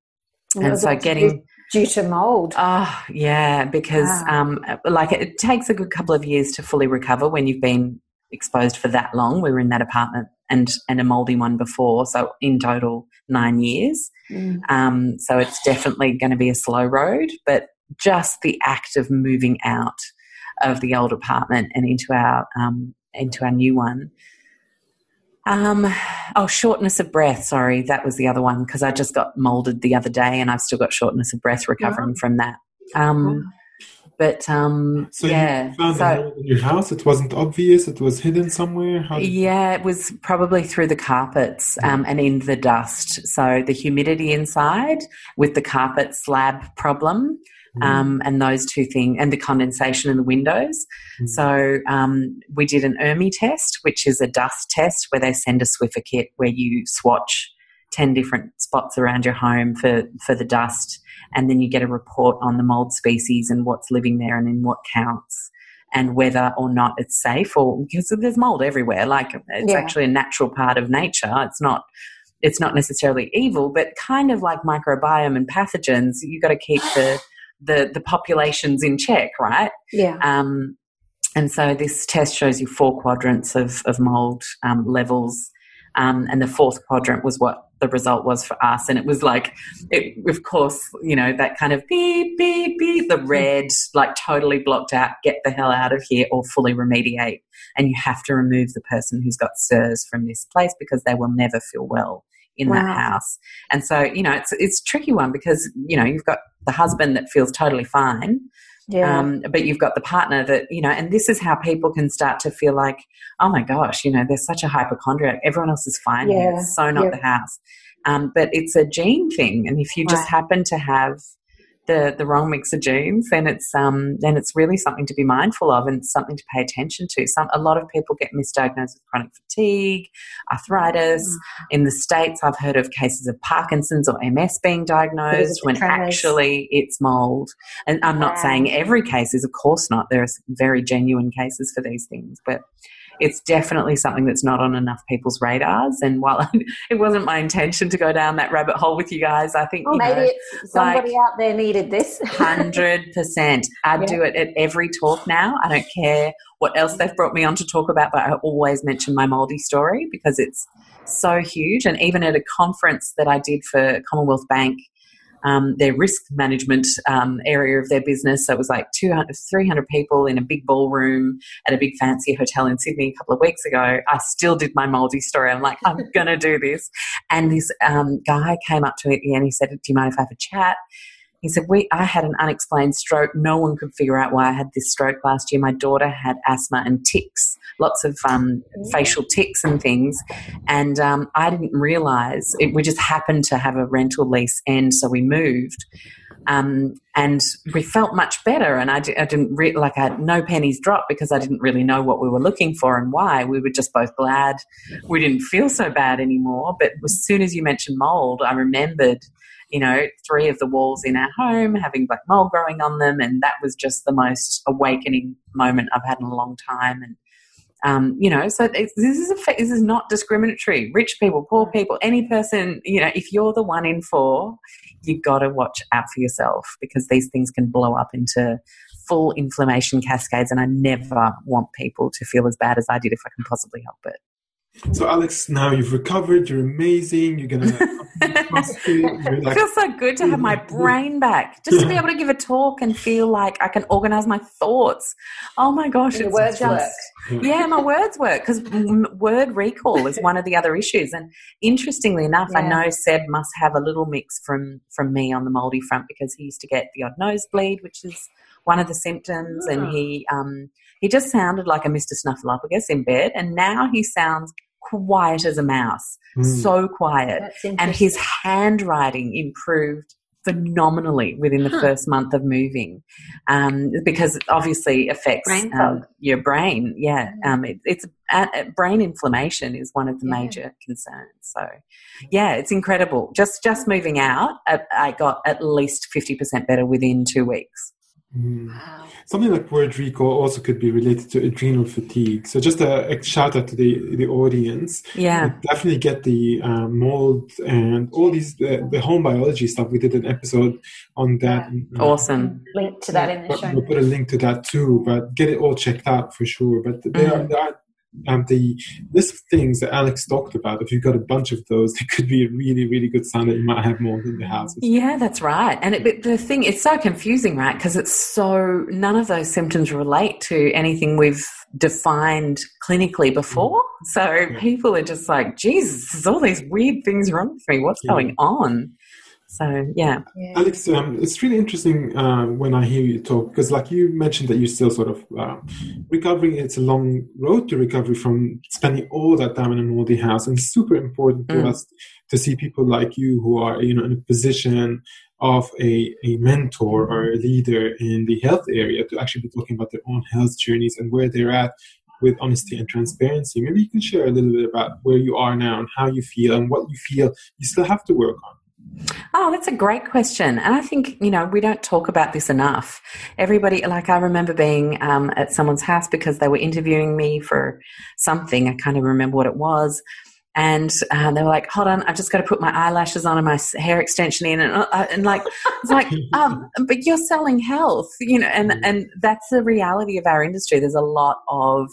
And and so getting due to mold. Oh, yeah, because Wow. um, like it takes a good couple of years to fully recover when you've been exposed for that long. We were in that apartment and and a moldy one before, so in total nine years. Mm. Um, so it's definitely going to be a slow road, but just the act of moving out of the old apartment and into our um, into our new one. Um, oh, shortness of breath. Sorry, that was the other one because I just got molded the other day, and I've still got shortness of breath recovering from that. Um, but um, So yeah, you found so in your house. It wasn't obvious. It was hidden somewhere. Yeah, it was probably through the carpets um, and in the dust. So the humidity inside with the carpet slab problem. Um, and those two things, and the condensation in the windows. Mm. So um, we did an ERMI test, which is a dust test where they send a Swiffer kit where you swatch ten different spots around your home for for the dust, and then you get a report on the mold species and what's living there and in what counts. And whether or not it's safe, or because there's mold everywhere, like it's Yeah. actually a natural part of nature. It's not, it's not necessarily evil, but kind of like microbiome and pathogens. you've got to keep the the the populations in check, right? Yeah. Um, and so this test shows you four quadrants of, of mold um, levels. Um, and the fourth quadrant was what the result was for us. And it was like, it, of course, you know, that kind of beep, beep, beep, the red, like totally blocked out, get the hell out of here or fully remediate. And you have to remove the person who's got CIRS from this place because they will never feel well in Wow. that house. And so, you know, it's, it's a tricky one because, you know, you've got the husband that feels totally fine. Yeah. Um, but you've got the partner that, you know, and this is how people can start to feel like, oh my gosh, you know, there's such a hypochondriac. Everyone else is fine. here. Yeah, It's so not yeah. the house. Um, but it's a gene thing. And if you just happen to have the, the wrong mix of genes, then it's um, then it's really something to be mindful of and something to pay attention to. Some a lot of people get misdiagnosed with chronic fatigue, arthritis. Mm. In the states, I've heard of cases of Parkinson's or MS being diagnosed when actually it's mold. And I'm not saying every case is, of course not. There are some very genuine cases for these things, but it's definitely something that's not on enough people's radars. And while *laughs* it wasn't my intention to go down that rabbit hole with you guys, I think Well, maybe know, it's somebody out there needed this. *laughs* Hundred percent. I Yeah. do it at every talk now. I don't care what else they've brought me on to talk about, but I always mention my moldy story because it's so huge. And even at a conference that I did for Commonwealth Bank, um, their risk management um, area of their business, so it was like 200, 300 people in a big ballroom at a big fancy hotel in Sydney a couple of weeks ago. I still did my moldy story. I'm like, I'm *laughs* going to do this. And this um, guy came up to me at the end. He said, Do you mind if I have a chat? He said, "We, I had an unexplained stroke. No one could figure out why I had this stroke last year. My daughter had asthma and tics, lots of um, facial tics and things, and um, I didn't realize it. We just happened to have a rental lease end, so we moved." Um, and we felt much better, and I, didn't re- like I had no pennies dropped because I didn't really know what we were looking for and why. We were just both glad we didn't feel so bad anymore. But as soon as you mentioned mold, I remembered you know, three of the walls in our home having black mold growing on them. And that was just the most awakening moment I've had in a long time. And, um, you know, so this is a, this is not discriminatory. Rich people, poor people, any person, you know, if you're the one in four, you've got to watch out for yourself because these things can blow up into full inflammation cascades. And I never want people to feel as bad as I did if I can possibly help it. So, Alexx, now you've recovered. You're amazing. You're gonna. *laughs* You're It like, feels so good to have my *laughs* brain back. Just to be able to give a talk and feel like I can organize my thoughts. Oh my gosh, Your words just yeah, my words work because word recall is one of the other issues. And interestingly enough, I know Seb must have a little mix from from me on the moldy front because he used to get the odd nosebleed, which is one of the symptoms, and he um he just sounded like a Mr. Snuffleupagus in bed, and now he sounds quiet as a mouse, Mm. so quiet and his handwriting improved phenomenally within the Huh. first month of moving um, because it obviously affects Brain um. Your brain yeah um, it, it's uh, uh, brain inflammation is one of the Yeah. major concerns so yeah it's incredible just just moving out uh, i got at least 50% better within two weeks Something like word recall also could be related to adrenal fatigue. So just a, a shout out to the the audience. Yeah. We definitely get the uh, mold and all these the, the home biology stuff. We did an episode on that. Uh, Awesome. Link to that in the but show. We'll put a link to that too, but get it all checked out for sure. But there, are, there are um, the list of things that Alexx talked about. If you've got a bunch of those, *laughs* it could be a really, really good sign that you might have more than the house. Yeah, that's right. And it, but the thing, it's so confusing, right? Because it's so, none of those symptoms relate to anything we've defined clinically before. So people are just like, Jesus, there's all these weird things wrong with me. What's Yeah. going on? So, yeah. Alexx, um, it's really interesting uh, when I hear you talk because, like you mentioned, that you're still sort of uh, recovering. It's a long road to recovery from spending all that time in a moldy house, and it's super important for Mm. us to see people like you who are, you know, in a position of a, a mentor or a leader in the health area to actually be talking about their own health journeys and where they're at with honesty and transparency. Maybe you can share a little bit about where you are now and how you feel and what you feel you still have to work on. Oh, that's a great question. And I think, you know, we don't talk about this enough. Everybody, like, I remember being um, at someone's house because they were interviewing me for something. I can't even remember what it was. And uh, they were like, hold on, I've just got to put my eyelashes on and my hair extension in. And, uh, and like, it's like, *laughs* um, but you're selling health, you know, and, and that's the reality of our industry. There's a lot of,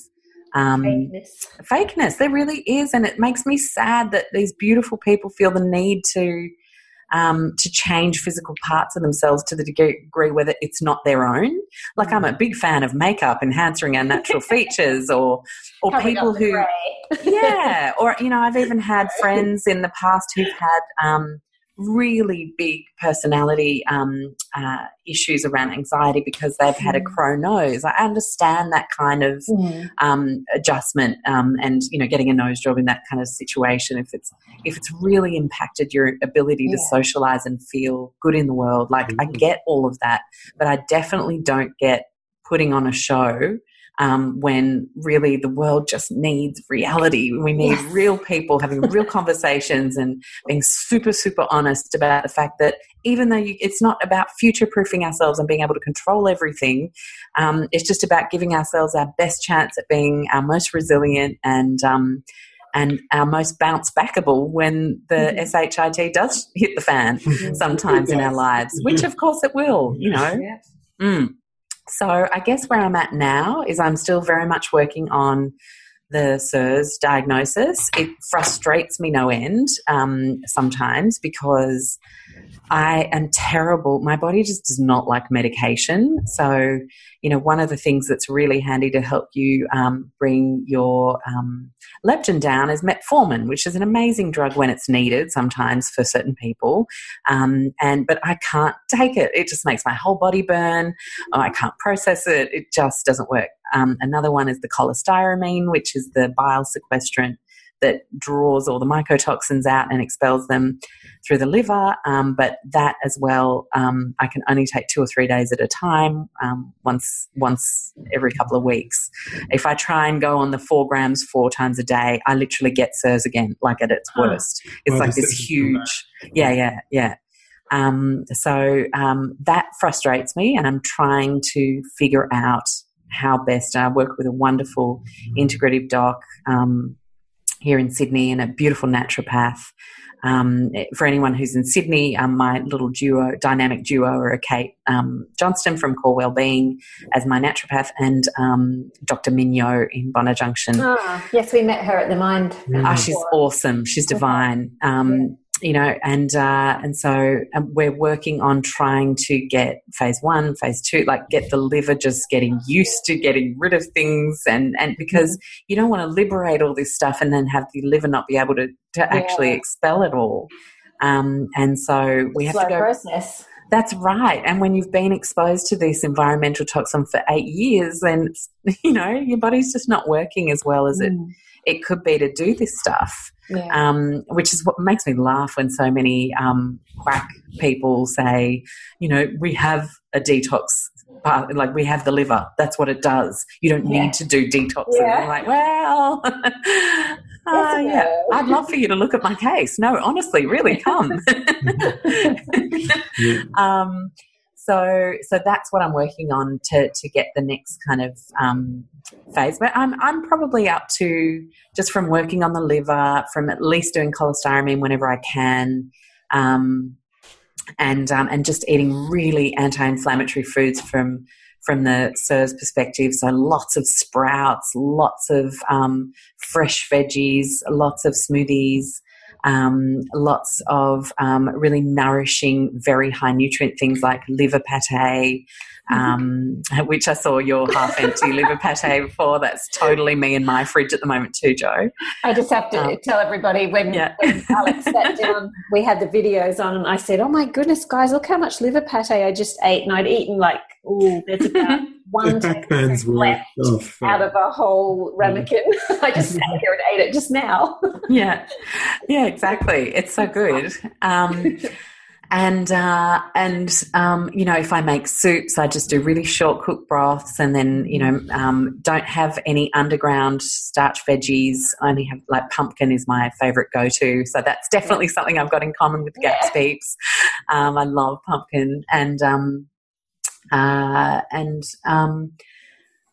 um, Fakeness. fakeness. There really is, and it makes me sad that these beautiful people feel the need to um, to change physical parts of themselves to the degree whether it's not their own. Like I'm a big fan of makeup enhancing our natural *laughs* features, or or people who yeah, or you know, I've even had *laughs* friends in the past who've had um, really big personality um, uh, issues around anxiety because they've had a crow nose. I understand that kind of Mm. um, adjustment um, and you know getting a nose job in that kind of situation if it's if it's really impacted your ability to Yeah. socialize and feel good in the world. Like I Mhm. get all of that, but I definitely don't get putting on a show um, when really the world just needs reality. We need Yes. real people having real *laughs* conversations and being super, super honest about the fact that even though you, it's not about future proofing ourselves and being able to control everything, um, it's just about giving ourselves our best chance at being our most resilient and. Um, and our most bounce backable when the SHIT does hit the fan *laughs* sometimes in our lives, which of course it will, you know. Yeah. Mm. So I guess where I'm at now is I'm still very much working on the CIRS diagnosis. It frustrates me no end um, sometimes because I am terrible. My body just does not like medication. So, you know, one of the things that's really handy to help you um, bring your um, leptin down is metformin, which is an amazing drug when it's needed sometimes for certain people. Um, and but I can't take it. It just makes my whole body burn. Oh, I can't process it. It just doesn't work. Um, another one is the cholestyramine, which is the bile sequestrant that draws all the mycotoxins out and expels them through the liver. Um, but that as well, um, I can only take two or three days at a time, um, once once every couple of weeks. If I try and go on the four grams four times a day, I literally get CIRS again, like at its worst. It's Well, like this symptoms come back. huge, yeah, yeah, yeah. Um, so um, that frustrates me, and I'm trying to figure out how best. I work with a wonderful integrative doc um, here in Sydney and a beautiful naturopath. Um, for anyone who's in Sydney, um, my little duo, dynamic duo, are Kate um, Johnston from Core Wellbeing as my naturopath, and um, Dr. Mignot in Bondi Junction. Ah, yes, we met her at the Mind. Ah, she's awesome. She's divine. You know, and uh, and so we're working on trying to get phase one, phase two, like get the liver just getting used to getting rid of things, and and because you don't want to liberate all this stuff and then have the liver not be able to to actually expel it all. Um, and so we have Slow to go. process. That's right. And when you've been exposed to this environmental toxin for eight years, then *laughs* you know your body's just not working as well as it Mm. it could be to do this stuff. Yeah. Um, which is what makes me laugh when so many um, quack people say, you know, we have a detox. Part, like we have the liver, that's what it does. You don't Yeah. need to do detox. Yeah. Like, well, *laughs* uh, yeah. I'd love for you to look at my case. No, honestly, really, come. *laughs* *laughs* Um, so so that's what I'm working on to to get the next kind of um, phase. But I'm I'm probably up to just from working on the liver, from at least doing cholestyramine whenever I can. Um, and um, and just eating really anti-inflammatory foods from from the CIRS perspective. So lots of sprouts, lots of um, fresh veggies, lots of smoothies, um, lots of um, really nourishing, very high nutrient things like liver pate, um, which I saw your half empty *laughs* liver pate before. That's totally me in my fridge at the moment too, Jo. I just have to Um, tell everybody when, yeah. when Alexx sat *laughs* down, we had the videos on, and I said, "Oh my goodness, guys, look how much liver pate I just ate!" And I'd eaten like, oh, there's about *laughs* one The pack pans tablespoon left of, uh, out of a whole ramekin. I just sat here and ate it just now. yeah, yeah, exactly. It's so good. Um, and uh, and um, you know, if I make soups, I just do really short cooked broths, and then you know, um, don't have any underground starch veggies. I only have like pumpkin is my favorite go to, so that's definitely something I've got in common with GAPS Yeah. Peeps. Um, I love pumpkin, and um, uh, and um,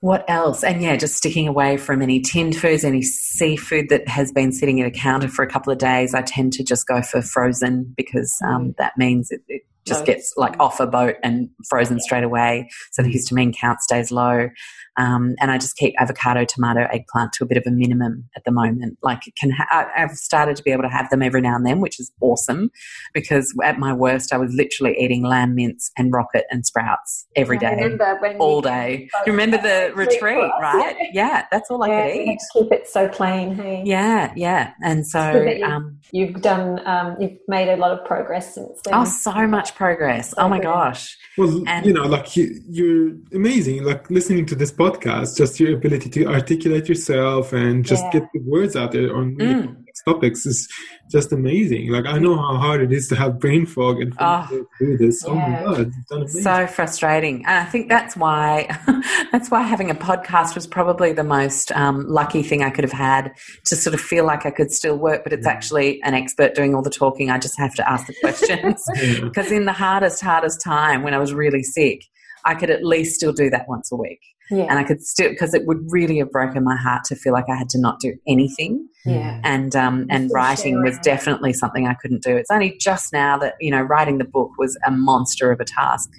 what else? And yeah, just sticking away from any tinned foods, any seafood that has been sitting at a counter for a couple of days. I tend to just go for frozen because um, that means it, it just gets like off a boat and frozen straight away, so the histamine count stays low. Um, and I just keep avocado, tomato, eggplant to a bit of a minimum at the moment. Like, it can ha- I've started to be able to have them every now and then, which is awesome. Because at my worst, I was literally eating lamb mince and rocket and sprouts every day, I remember when all day. *laughs* You remember the retreat, right? yeah. *laughs* Yeah, that's all I Yeah, could you eat. keep it so clean. Hey, Yeah, yeah. And so, that you- um, you've done, um, you've made a lot of progress since then. oh, so much progress. Oh my gosh. Well, And- you know, like you, you're amazing. Like listening to this podcast, just your ability to articulate yourself and just Yeah. get the words out there on Mm. Topics is just amazing. Like I know how hard it is to have brain fog and Oh. do this. Oh my god. So frustrating. And I think that's why *laughs* that's why having a podcast was probably the most um, lucky thing I could have had to sort of feel like I could still work, but it's actually an expert doing all the talking. I just have to ask the *laughs* questions. *laughs* Yeah. Because in the hardest, hardest time when I was really sick, I could at least still do that once a week. Yeah, And I could still, because it would really have broken my heart to feel like I had to not do anything. yeah. And um, and writing was definitely something I couldn't do. It's only just now that you know writing the book was a monster of a task,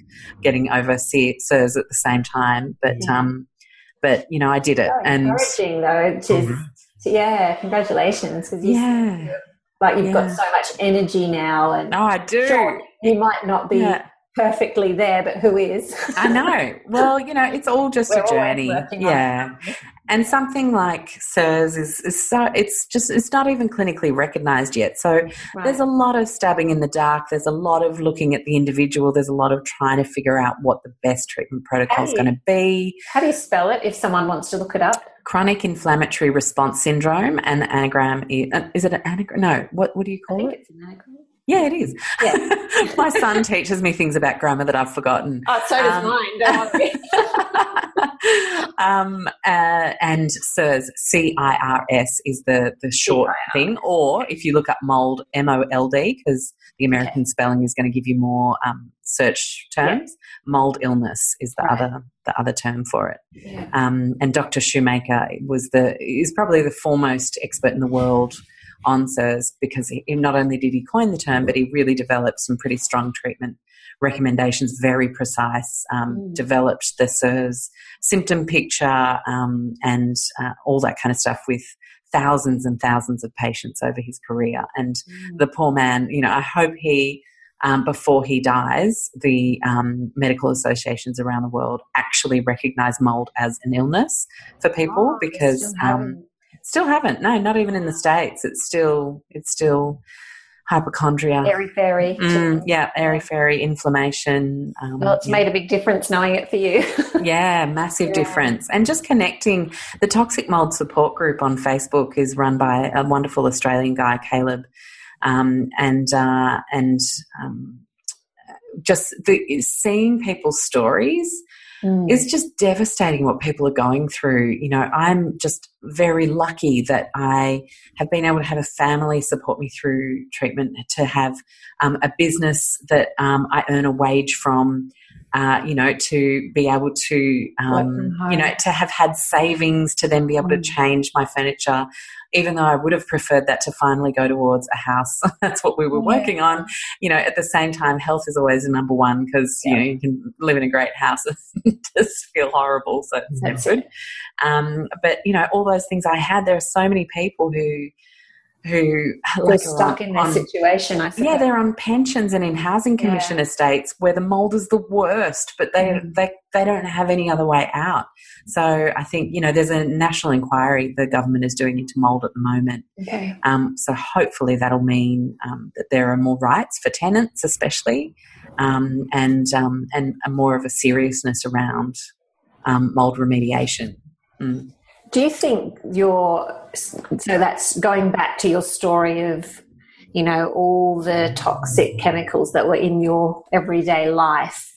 getting over at the same time. But Yeah. um, but you know I did it, So and encouraging though. To- yeah, congratulations because you yeah, like you've Yeah. got so much energy now, and no, I do. Sure, you might not be Yeah. Perfectly there, but who is? I know. *laughs* Well, you know, it's all just We're a journey. Yeah. And something like CIRS is, is so, it's just, it's not even clinically recognized yet. So there's a lot of stabbing in the dark. There's a lot of looking at the individual. There's a lot of trying to figure out what the best treatment protocol is going to be. How do you spell it if someone wants to look it up? Chronic inflammatory response syndrome and the anagram is, uh, is it an anagram? No. What, what do you I call think it? it's an anagram. Yeah, it is. Yeah. *laughs* My son teaches me things about grammar that I've forgotten. Oh, so does Um, mine. *laughs* Um, uh, and CIRS, C I R S, is the, the short thing. Or if you look up mold, M O L D, because the American spelling is going to give you more um, search terms. Mold illness is the Right. other the other term for it. Yeah. Um, and Dr. Shoemaker was the is probably the foremost expert in the world on CIRS because he, not only did he coin the term, but he really developed some pretty strong treatment recommendations, very precise. Um, Mm. Developed the CIRS symptom picture um, and uh, all that kind of stuff with thousands and thousands of patients over his career. And Mm. the poor man, you know, I hope he. Um, before he dies, the um, medical associations around the world actually recognize mold as an illness for people Oh, because um. Still haven't. No, not even in the states. It's still it's still hypochondria. airy fairy. Mm, yeah, airy fairy inflammation. Um, Well, it's yeah. made a big difference knowing it for you. *laughs* Yeah, massive Yeah. difference. And just connecting. The Toxic Mold Support Group on Facebook is run by a wonderful Australian guy, Caleb, um, and uh, and um, just the, seeing people's stories Mm. it's just devastating what people are going through. You know, I'm just very lucky that I have been able to have a family support me through treatment, to have um, a business that um, I earn a wage from. uh, you know, to be able to, um, you know, to have had savings to then be able to change my furniture, even though I would have preferred that to finally go towards a house. *laughs* That's what we were Yeah. working on. You know, at the same time, health is always the number one because, you know, you can live in a great house *laughs* and just feel horrible. So it's That's good. Um, but, you know, all those things I had, there are so many people who, who They're like, stuck on- in their on- situation, I suppose. yeah, they're on pensions and in housing commission estates where the mold is the worst, but they, Mm. they they don't have any other way out. So I think you know there's a national inquiry the government is doing into mold at the moment. Okay. Um, so hopefully that'll mean um, that there are more rights for tenants, especially, um, and um, and a more of a seriousness around um, mold remediation. Mm. Do you think your so that's going back to your story of you know all the toxic chemicals that were in your everyday life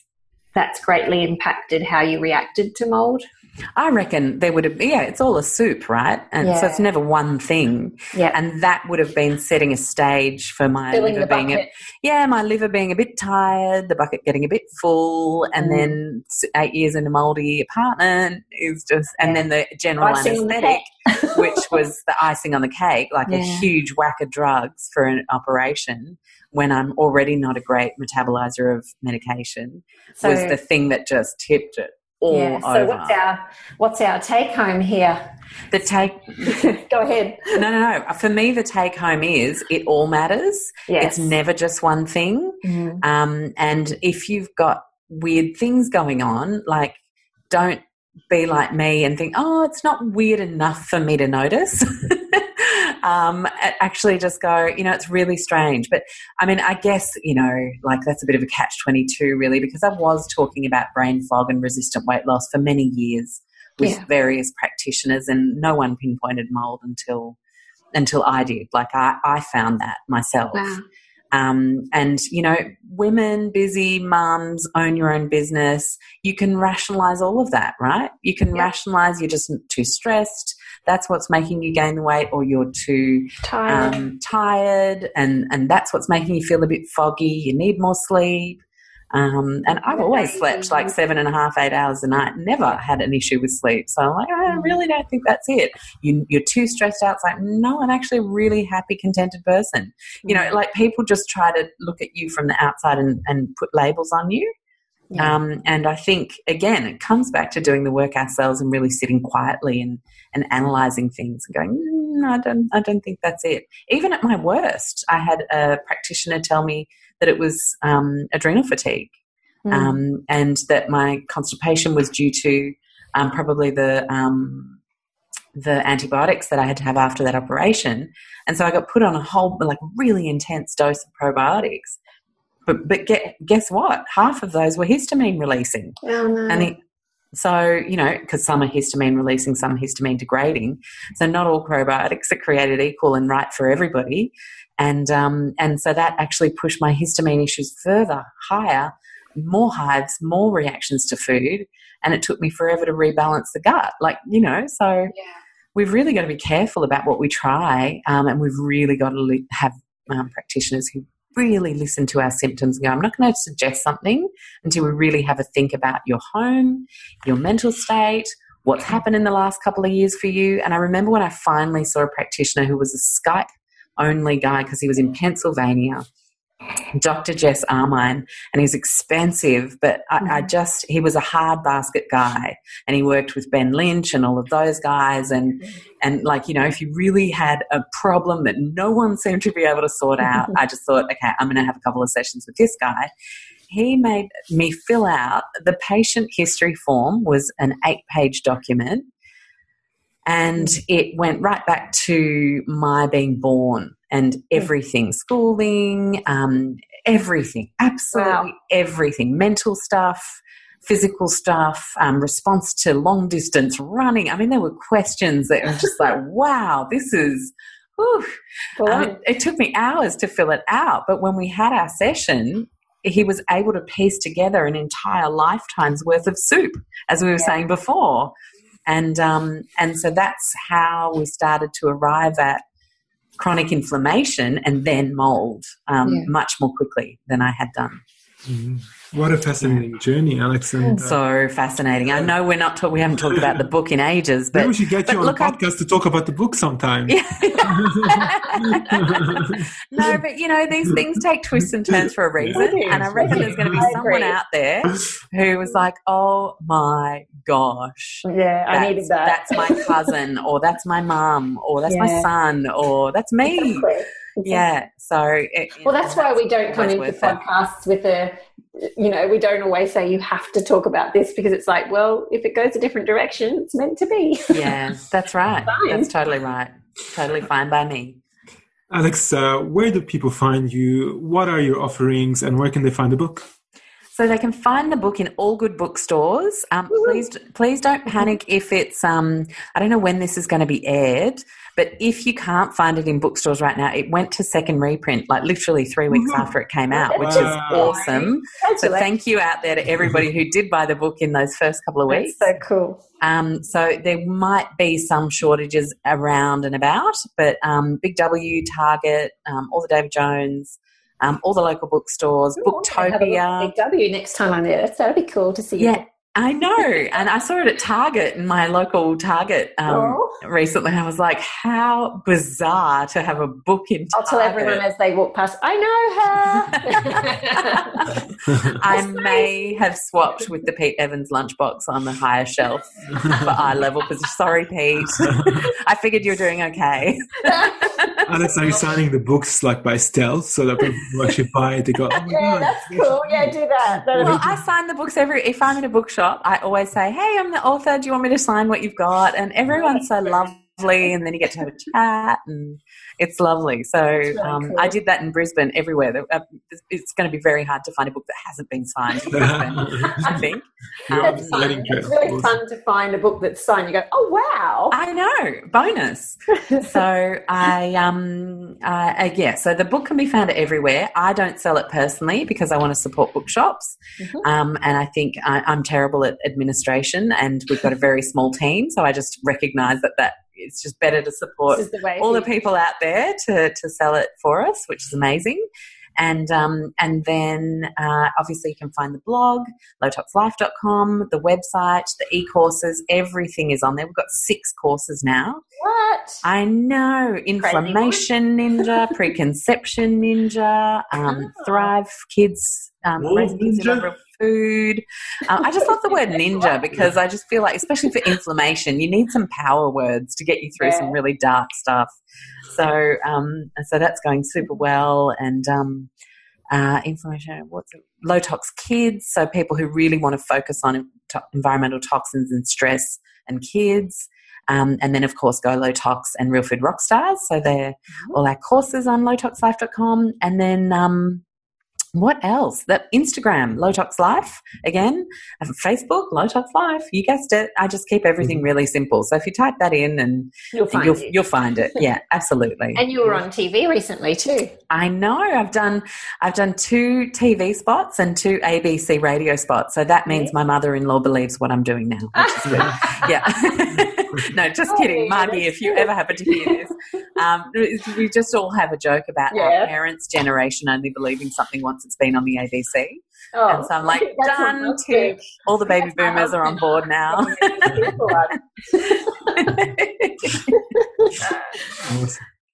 that's greatly impacted how you reacted to mold? I reckon there would have yeah, it's all a soup, right? And so it's never one thing. Yeah. And that would have been setting a stage for my Filling liver being a, yeah, my liver being a bit tired, the bucket getting a bit full, and Mm. then eight years in a moldy apartment is just, and then the general Icing on the *laughs* which was the icing on the cake, like a huge whack of drugs for an operation when I'm already not a great metabolizer of medication, So, was the thing that just tipped it all yeah. So over. what's our what's our take home here? the take *laughs* Go ahead. no, no, no. For me, the take home is it all matters. Yes. It's never just one thing. Mhm. Um, and if you've got weird things going on, like don't be like me and think, oh, it's not weird enough for me to notice. *laughs* um, actually, just go, you know, it's really strange. But I mean, I guess, you know, like that's a bit of a catch 22, really, because I was talking about brain fog and resistant weight loss for many years with Yeah. various practitioners, and no one pinpointed mold until until I did. Like I, I found that myself. Wow. Um, and you know, women, busy mums, own your own business. You can rationalize all of that, right? You can Yeah. rationalize you're just too stressed. That's what's making you gain the weight, or you're too Tired. um, tired, and and that's what's making you feel a bit foggy. You need more sleep. Um, and I've always slept like seven and a half, eight hours a night. Never had an issue with sleep. So I'm like, I really don't think that's it. You, you're too stressed out. It's like, no, I'm actually a really happy, contented person. You know, like people just try to look at you from the outside and, and put labels on you. Yeah. Um, and I think, again, it comes back to doing the work ourselves and really sitting quietly and, and analysing things and going, "Mm, I don't, I don't think that's it. Even at my worst, I had a practitioner tell me that it was um, adrenal fatigue Mm. um, and that my constipation was due to um, probably the um, the antibiotics that I had to have after that operation, and so I got put on a whole like really intense dose of probiotics. But but get, guess what? Half of those were histamine releasing, oh no. and it, so you know because some are histamine releasing, some histamine degrading. So not all probiotics are created equal and right for everybody, and um, and so that actually pushed my histamine issues further higher more hives, more reactions to food, and it took me forever to rebalance the gut. Like, you know, so we've really got to be careful about what we try, um, and we've really got to have um, practitioners who really listen to our symptoms and go, I'm not going to suggest something until we really have a think about your home, your mental state, what's happened in the last couple of years for you. And I remember when I finally saw a practitioner who was a Skype only guy because he was in Pennsylvania. Dr. Jess Armine, and he's expensive, but I, I mm-hmm. just, he was a hard basket guy and he worked with Ben Lynch and all of those guys. And, mm-hmm. and like, you know, if you really had a problem that no one seemed to be able to sort out, *laughs* I just thought, okay, I'm going to have a couple of sessions with this guy. He made me fill out the patient history form was an eight page document and it went right back to my being born and everything schooling um, everything absolutely everything mental stuff physical stuff um, response to long distance running. I mean there were questions that were just like *laughs* wow this is whew. I mean, it took me hours to fill it out but when we had our session he was able to piece together an entire lifetime's worth of soup as we were saying before and um, and so that's how we started to arrive at chronic inflammation and then mold um, Yeah. much more quickly than I had done. What a fascinating journey, Alexx. And uh, So fascinating. I know we're not talk- we haven't talked about the book in ages, but maybe we should get but you on look, a I- podcast to talk about the book sometime. *laughs* no, but you know, these things take twists and turns for a reason. And I reckon there's going to be I someone agree. out there who was like, oh my gosh. Yeah, I needed that. That's my cousin, or that's my mum, or that's my son, or that's me. Exactly. Exactly. Yeah. So, it, Well, that's why we don't come always into worth it. podcasts with a, you know, we don't always say you have to talk about this because it's like, well, if it goes a different direction, it's meant to be. Yeah, that's right. *laughs* That's totally right. Totally fine by me. Alexx, uh, where do people find you? What are your offerings, and where can they find the book? So they can find the book in all good bookstores. Um, please, please don't panic if it's. Um, I don't know when this is going to be aired, but if you can't find it in bookstores right now, it went to second reprint like literally three weeks after it came out, which is awesome. So thank you out there to everybody who did buy the book in those first couple of weeks. That's so cool. Um, so there might be some shortages around and about, but um, Big W, Target, um, all the David Jones, um, all the local bookstores, I'll have a Booktopia. Big W next time I'm there. That's, that'd be cool to see. you. Yeah, I know. And I saw it at Target in my local Target um, Oh. recently. I was like, how bizarre to have a book in Target. I'll tell everyone as they walk past, I know her. *laughs* I may have swapped with the Pete Evans lunchbox on the higher shelf for eye level position. Sorry, Pete. *laughs* I figured you were doing okay. *laughs* Alexx, are you signing the books like by stealth so that people actually buy it, they go, oh my yeah, god. that's cool. Yeah, do that. That'd Well, I sign the books every. If I'm in a bookshop, I always say, "Hey, I'm the author. Do you want me to sign what you've got?" And everyone's so lovely, and then you get to have a chat, and it's lovely. So um, cool. I did that in Brisbane. Everywhere, uh, it's- it's going to be very hard to find a book that hasn't been signed. In Brisbane, *laughs* I think. Um, That's It's really fun to find a book that's signed. You go, oh wow. I know, bonus. *laughs* so I um uh, uh, yeah, so the book can be found everywhere. I don't sell it personally because I want to support bookshops, Mhm. um, and I think I, I'm terrible at administration, and we've got a very small team. So I just recognise that that it's just better to support the way. all the people out there to to sell it for us, which is amazing. And um, and then uh, obviously you can find the blog, lowtoxlife.com, the website, the e-courses, everything is on there. We've got six courses now. What? I know. Inflammation Ninja, *laughs* Preconception Ninja, um, Oh. Thrive Kids, um, recipes ninja. Food. Uh, I just love the word *laughs* ninja because I just feel like, especially for inflammation, you need some power words to get you through Yeah. some really dark stuff. So, um, so that's going super well. And um, uh, inflammation, what's it? Low tox kids. So people who really want to focus on to- environmental toxins and stress and kids. Um, and then, of course, Go Low Tox and Real Food Rockstars. So they're all our courses on lowtoxlife.com. And then, um, what else? That Instagram, Low Tox Life, again, Facebook, Low Tox Life. You guessed it. I just keep everything really simple. So if you type that in, and You'll find you'll, it. you'll find it. *laughs* Yeah, absolutely. And you were on TV recently too. I know. I've done I've done two TV spots and two ABC radio spots. So that means my mother-in-law believes what I'm doing now, which is good. *laughs* yeah. *laughs* no, just kidding, Margie. If you ever happen to hear this, um, we just all have a joke about Yeah. our parents' generation only believing something once it's been on the ABC. Oh, And so I'm like, *laughs* done, must tick. All the baby boomers are on board now. *laughs* *laughs*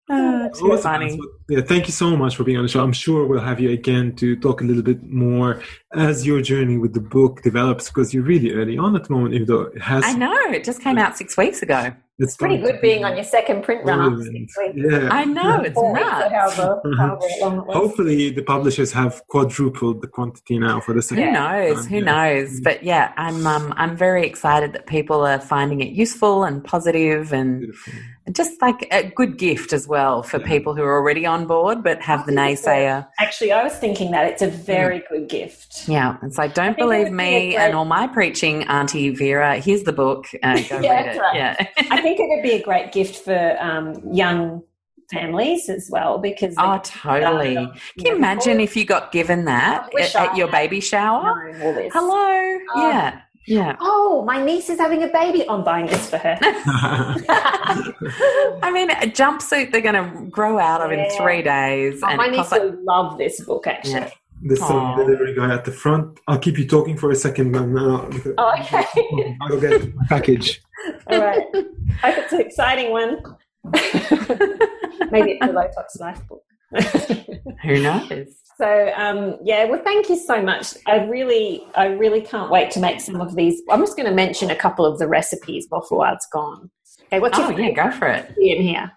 Ah, awesome. Too Awesome. funny. Yeah, thank you so much for being on the show. I'm sure we'll have you again to talk a little bit more as your journey with the book develops because you're really early on at the moment, even though it has. I know. It just came out six weeks ago. It's Pretty good being on your second print run after brilliant. six weeks. Yeah. I know. It's Four weeks nuts. however, however long it was. Hopefully, the publishers have quadrupled the quantity now for the second. Who knows? time, Who yeah. knows? But yeah, I'm um, I'm very excited that people are finding it useful and positive and Beautiful. Just like a good gift as well for Yeah. people who are already on board but have the I think it's a- naysayer. Actually, I was thinking that it's a very good gift. Yeah, it's like don't believe would be me great- and all my preaching, Auntie Vera. Here's the book. Uh, go *laughs* Yeah, read it. right. Yeah. *laughs* I think it would be a great gift for um, young families as well because Oh, totally. Can you know, imagine before if you got given that at, at your baby shower? knowing all this. Hello. Oh. Yeah. Yeah. Oh, my niece is having a baby. I'm buying this for her. *laughs* *laughs* I mean, a jumpsuit they're going to grow out of in three days. Oh, and my niece costs like will love this book, actually. Yeah. There's some delivery guy at the front. I'll keep you talking for a second, but now Oh, okay. *laughs* I'll go get my package. All right. I Hope it's an exciting one. Maybe it's a low tox life book. Who knows? So um, yeah, well, thank you so much. I really, I really can't wait to make some of these. I'm just going to mention a couple of the recipes before it's gone. Okay, what's your Oh yeah, go for it. in here?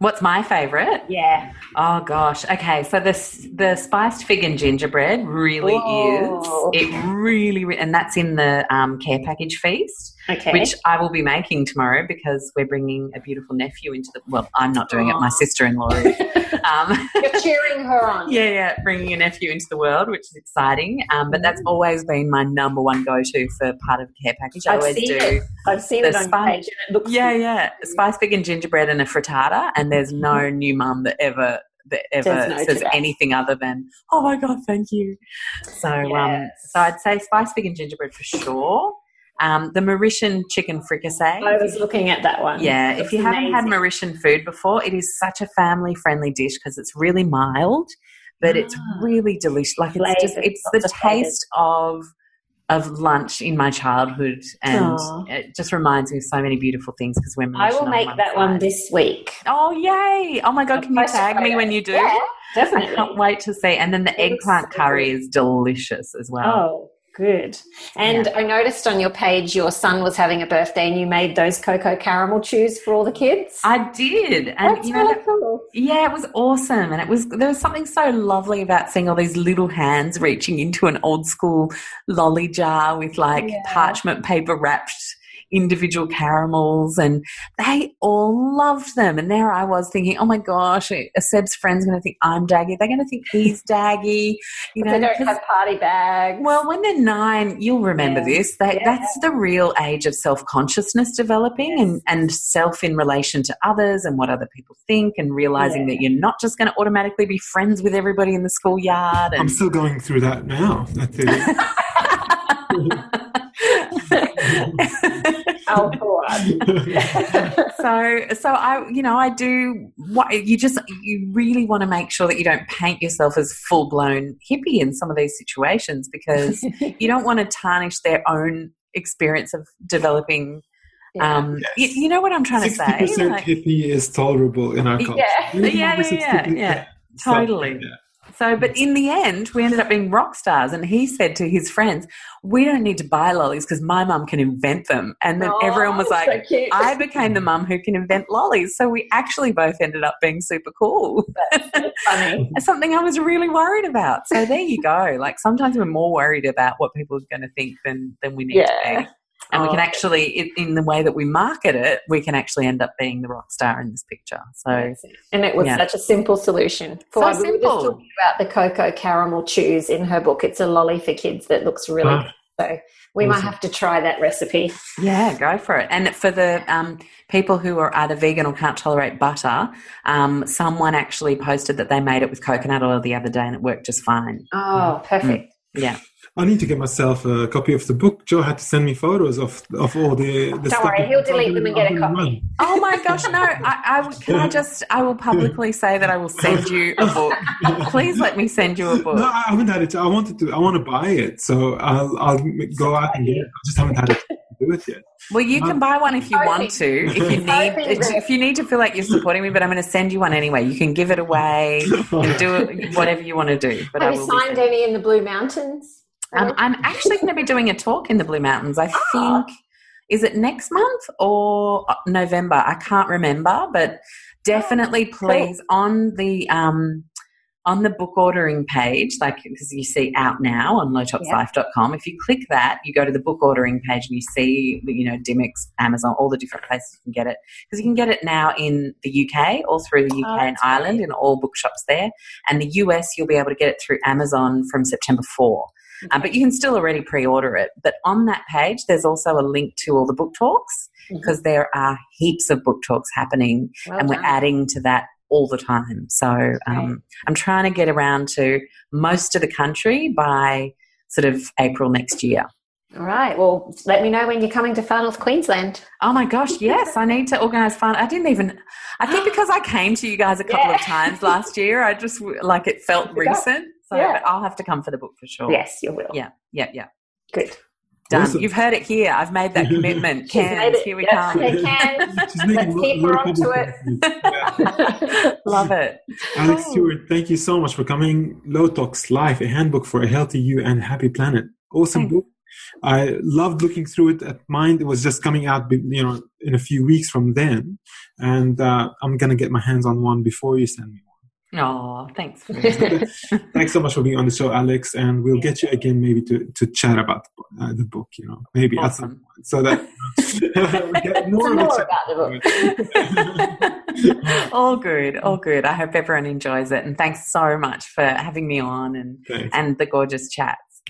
What's my favourite? Yeah, Oh gosh. Okay, so this the spiced fig and gingerbread really Oh. is. It really, and that's in the um, care package feast, okay. which I will be making tomorrow because we're bringing a beautiful nephew into the. Well, I'm not doing it. My sister-in-law is. *laughs* Um, You're cheering her on. *laughs* yeah, yeah, bringing a nephew into the world, which is exciting. Um, but that's always been my number one go-to for part of a care package. I I've always seen do. it. I've seen it on spice- page, and it looks Yeah, yeah. Spiced fig and gingerbread and a frittata, and there's no new mum that ever that ever Says no says anything other than "Oh my god, thank you." So, um, so I'd say spiced fig and gingerbread for sure. Um, the Mauritian chicken fricassee. I was looking at that one. Yeah, Looks if you haven't had. Mauritian food before, it is such a family friendly dish because it's really mild, but it's Ah. really delicious. Like it's just, it's the lots of flavours. taste of of lunch in my childhood, and Aw. it just reminds me of so many beautiful things because we're I will make that one this week. Oh yay! Oh my god, can you tag me when you do? Yeah, I definitely. can't wait to see. And then the eggplant curry is delicious as well. Oh, good. And I noticed on your page your son was having a birthday and you made those cocoa caramel chews for all the kids. I did, and That's you know, really cool. Yeah, it was awesome, and it was there was something so lovely about seeing all these little hands reaching into an old school lolly jar with like Yeah. parchment paper wrapped individual caramels, and they all loved them. And there I was thinking, oh my gosh, Seb's friend's going to think I'm daggy. They're going to think he's daggy. You But know, they don't 'cause- have party bags. well, when they're nine, you'll remember Yeah. this. That Yeah. that's the real age of self consciousness developing and, and self in relation to others and what other people think and realizing Yeah. that you're not just going to automatically be friends with everybody in the schoolyard. I'm still going through that now. I think. *laughs* *laughs* *laughs* oh, poor. *laughs* so so I you know I do what you just you really want to make sure that you don't paint yourself as full blown hippie in some of these situations because *laughs* you don't want to tarnish their own experience of developing um Yes. you, you know what I'm trying to Sixty say percent Like- hippie is tolerable in our culture. Yeah. Maybe Yeah, yeah, yeah, yeah. Totally. yeah. So, but in the end, we ended up being rock stars. And he said to his friends, We don't need to buy lollies because my mum can invent them. And then everyone was Oh, like, so. I became the mum who can invent lollies. So we actually both ended up being super cool. funny. *laughs* Something I was really worried about. So there you go. Like sometimes we're more worried about what people are going to think than, than we need to be. And we can Oh. actually, in, in the way that we market it, we can actually end up being the rock star in this picture. So And it was Yeah. such a simple solution. for So we were just simple. talking about the cocoa caramel chews in her book. It's a lolly for kids that looks really Ah. good. So we might have to try that recipe. Yeah, go for it. And for the um, people who are either vegan or can't tolerate butter, um, someone actually posted that they made it with coconut oil the other day and it worked just fine. Oh, perfect. Yeah. I need to get myself a copy of the book. Jo had to send me photos of of all the. the stuff worry, he'll delete them and get a I'll copy. Oh my gosh, no! I, I would- can I just I will publicly say that I will send you a book. Please let me send you a book. No, I haven't had it. I wanted to. I want to buy it, so I'll I'll go out and get it. I just haven't had it to do it. Well, you can um, buy one if you want to. If you need, if you need to feel like you're supporting me, but I'm going to send you one anyway. You can give it away and do it, *laughs* whatever you want to do. But Have I you signed any in the Blue Mountains? Um, I'm actually going to be doing a talk in the Blue Mountains. I Ah. think is it next month or November? I can't remember, but definitely Oh, please on the um, on the book ordering page, like because you see out now on lowtoxlife.com. If you click that, you go to the book ordering page and you see you know Dymocks, Amazon, all the different places you can get it because you can get it now in the UK, all through the UK Oh, and Ireland, in all bookshops there, and the US you'll be able to get it through Amazon from September four. Um, but you can still already pre-order it. But on that page, there's also a link to all the book talks because there are heaps of book talks happening, Well and we're adding to that all the time. So um, I'm trying to get around to most of the country by sort of April next year. All right. Well, let me know when you're coming to Far North Queensland. Oh my gosh, yes, I need to organise fun. I didn't even, I think *gasps* because I came to you guys a couple Yeah. of times last year, I just like it felt *laughs* recent. So Yeah. but I'll have to come for the book for sure. Yes, you will. Yeah, yeah, yeah. Good. Done. Awesome. You've heard it here. I've made that commitment. *laughs* She's made Cairns, here we Yep, come. *laughs* they can. Let's lo- keep lot her of onto public commitments. Yeah. *laughs* Love it. Alexx Cool. Stuart, thank you so much for coming. Low Tox Life, a handbook for a healthy you and happy planet. Awesome Thanks. book. I loved looking through it. At mine, it was just coming out, you know, in a few weeks from then, and uh, I'm gonna get my hands on one before you send me Oh, thanks. *laughs* Thanks so much for being on the show, Alexx, and we'll get you again maybe to, to chat about uh, the book. You know, maybe at some Awesome. point, so that *laughs* *laughs* we get more, Some of a more about the book. all good, all good. I hope everyone enjoys it, and thanks so much for having me on and Thanks. and the gorgeous chats.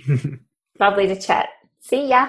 Lovely to chat. See ya.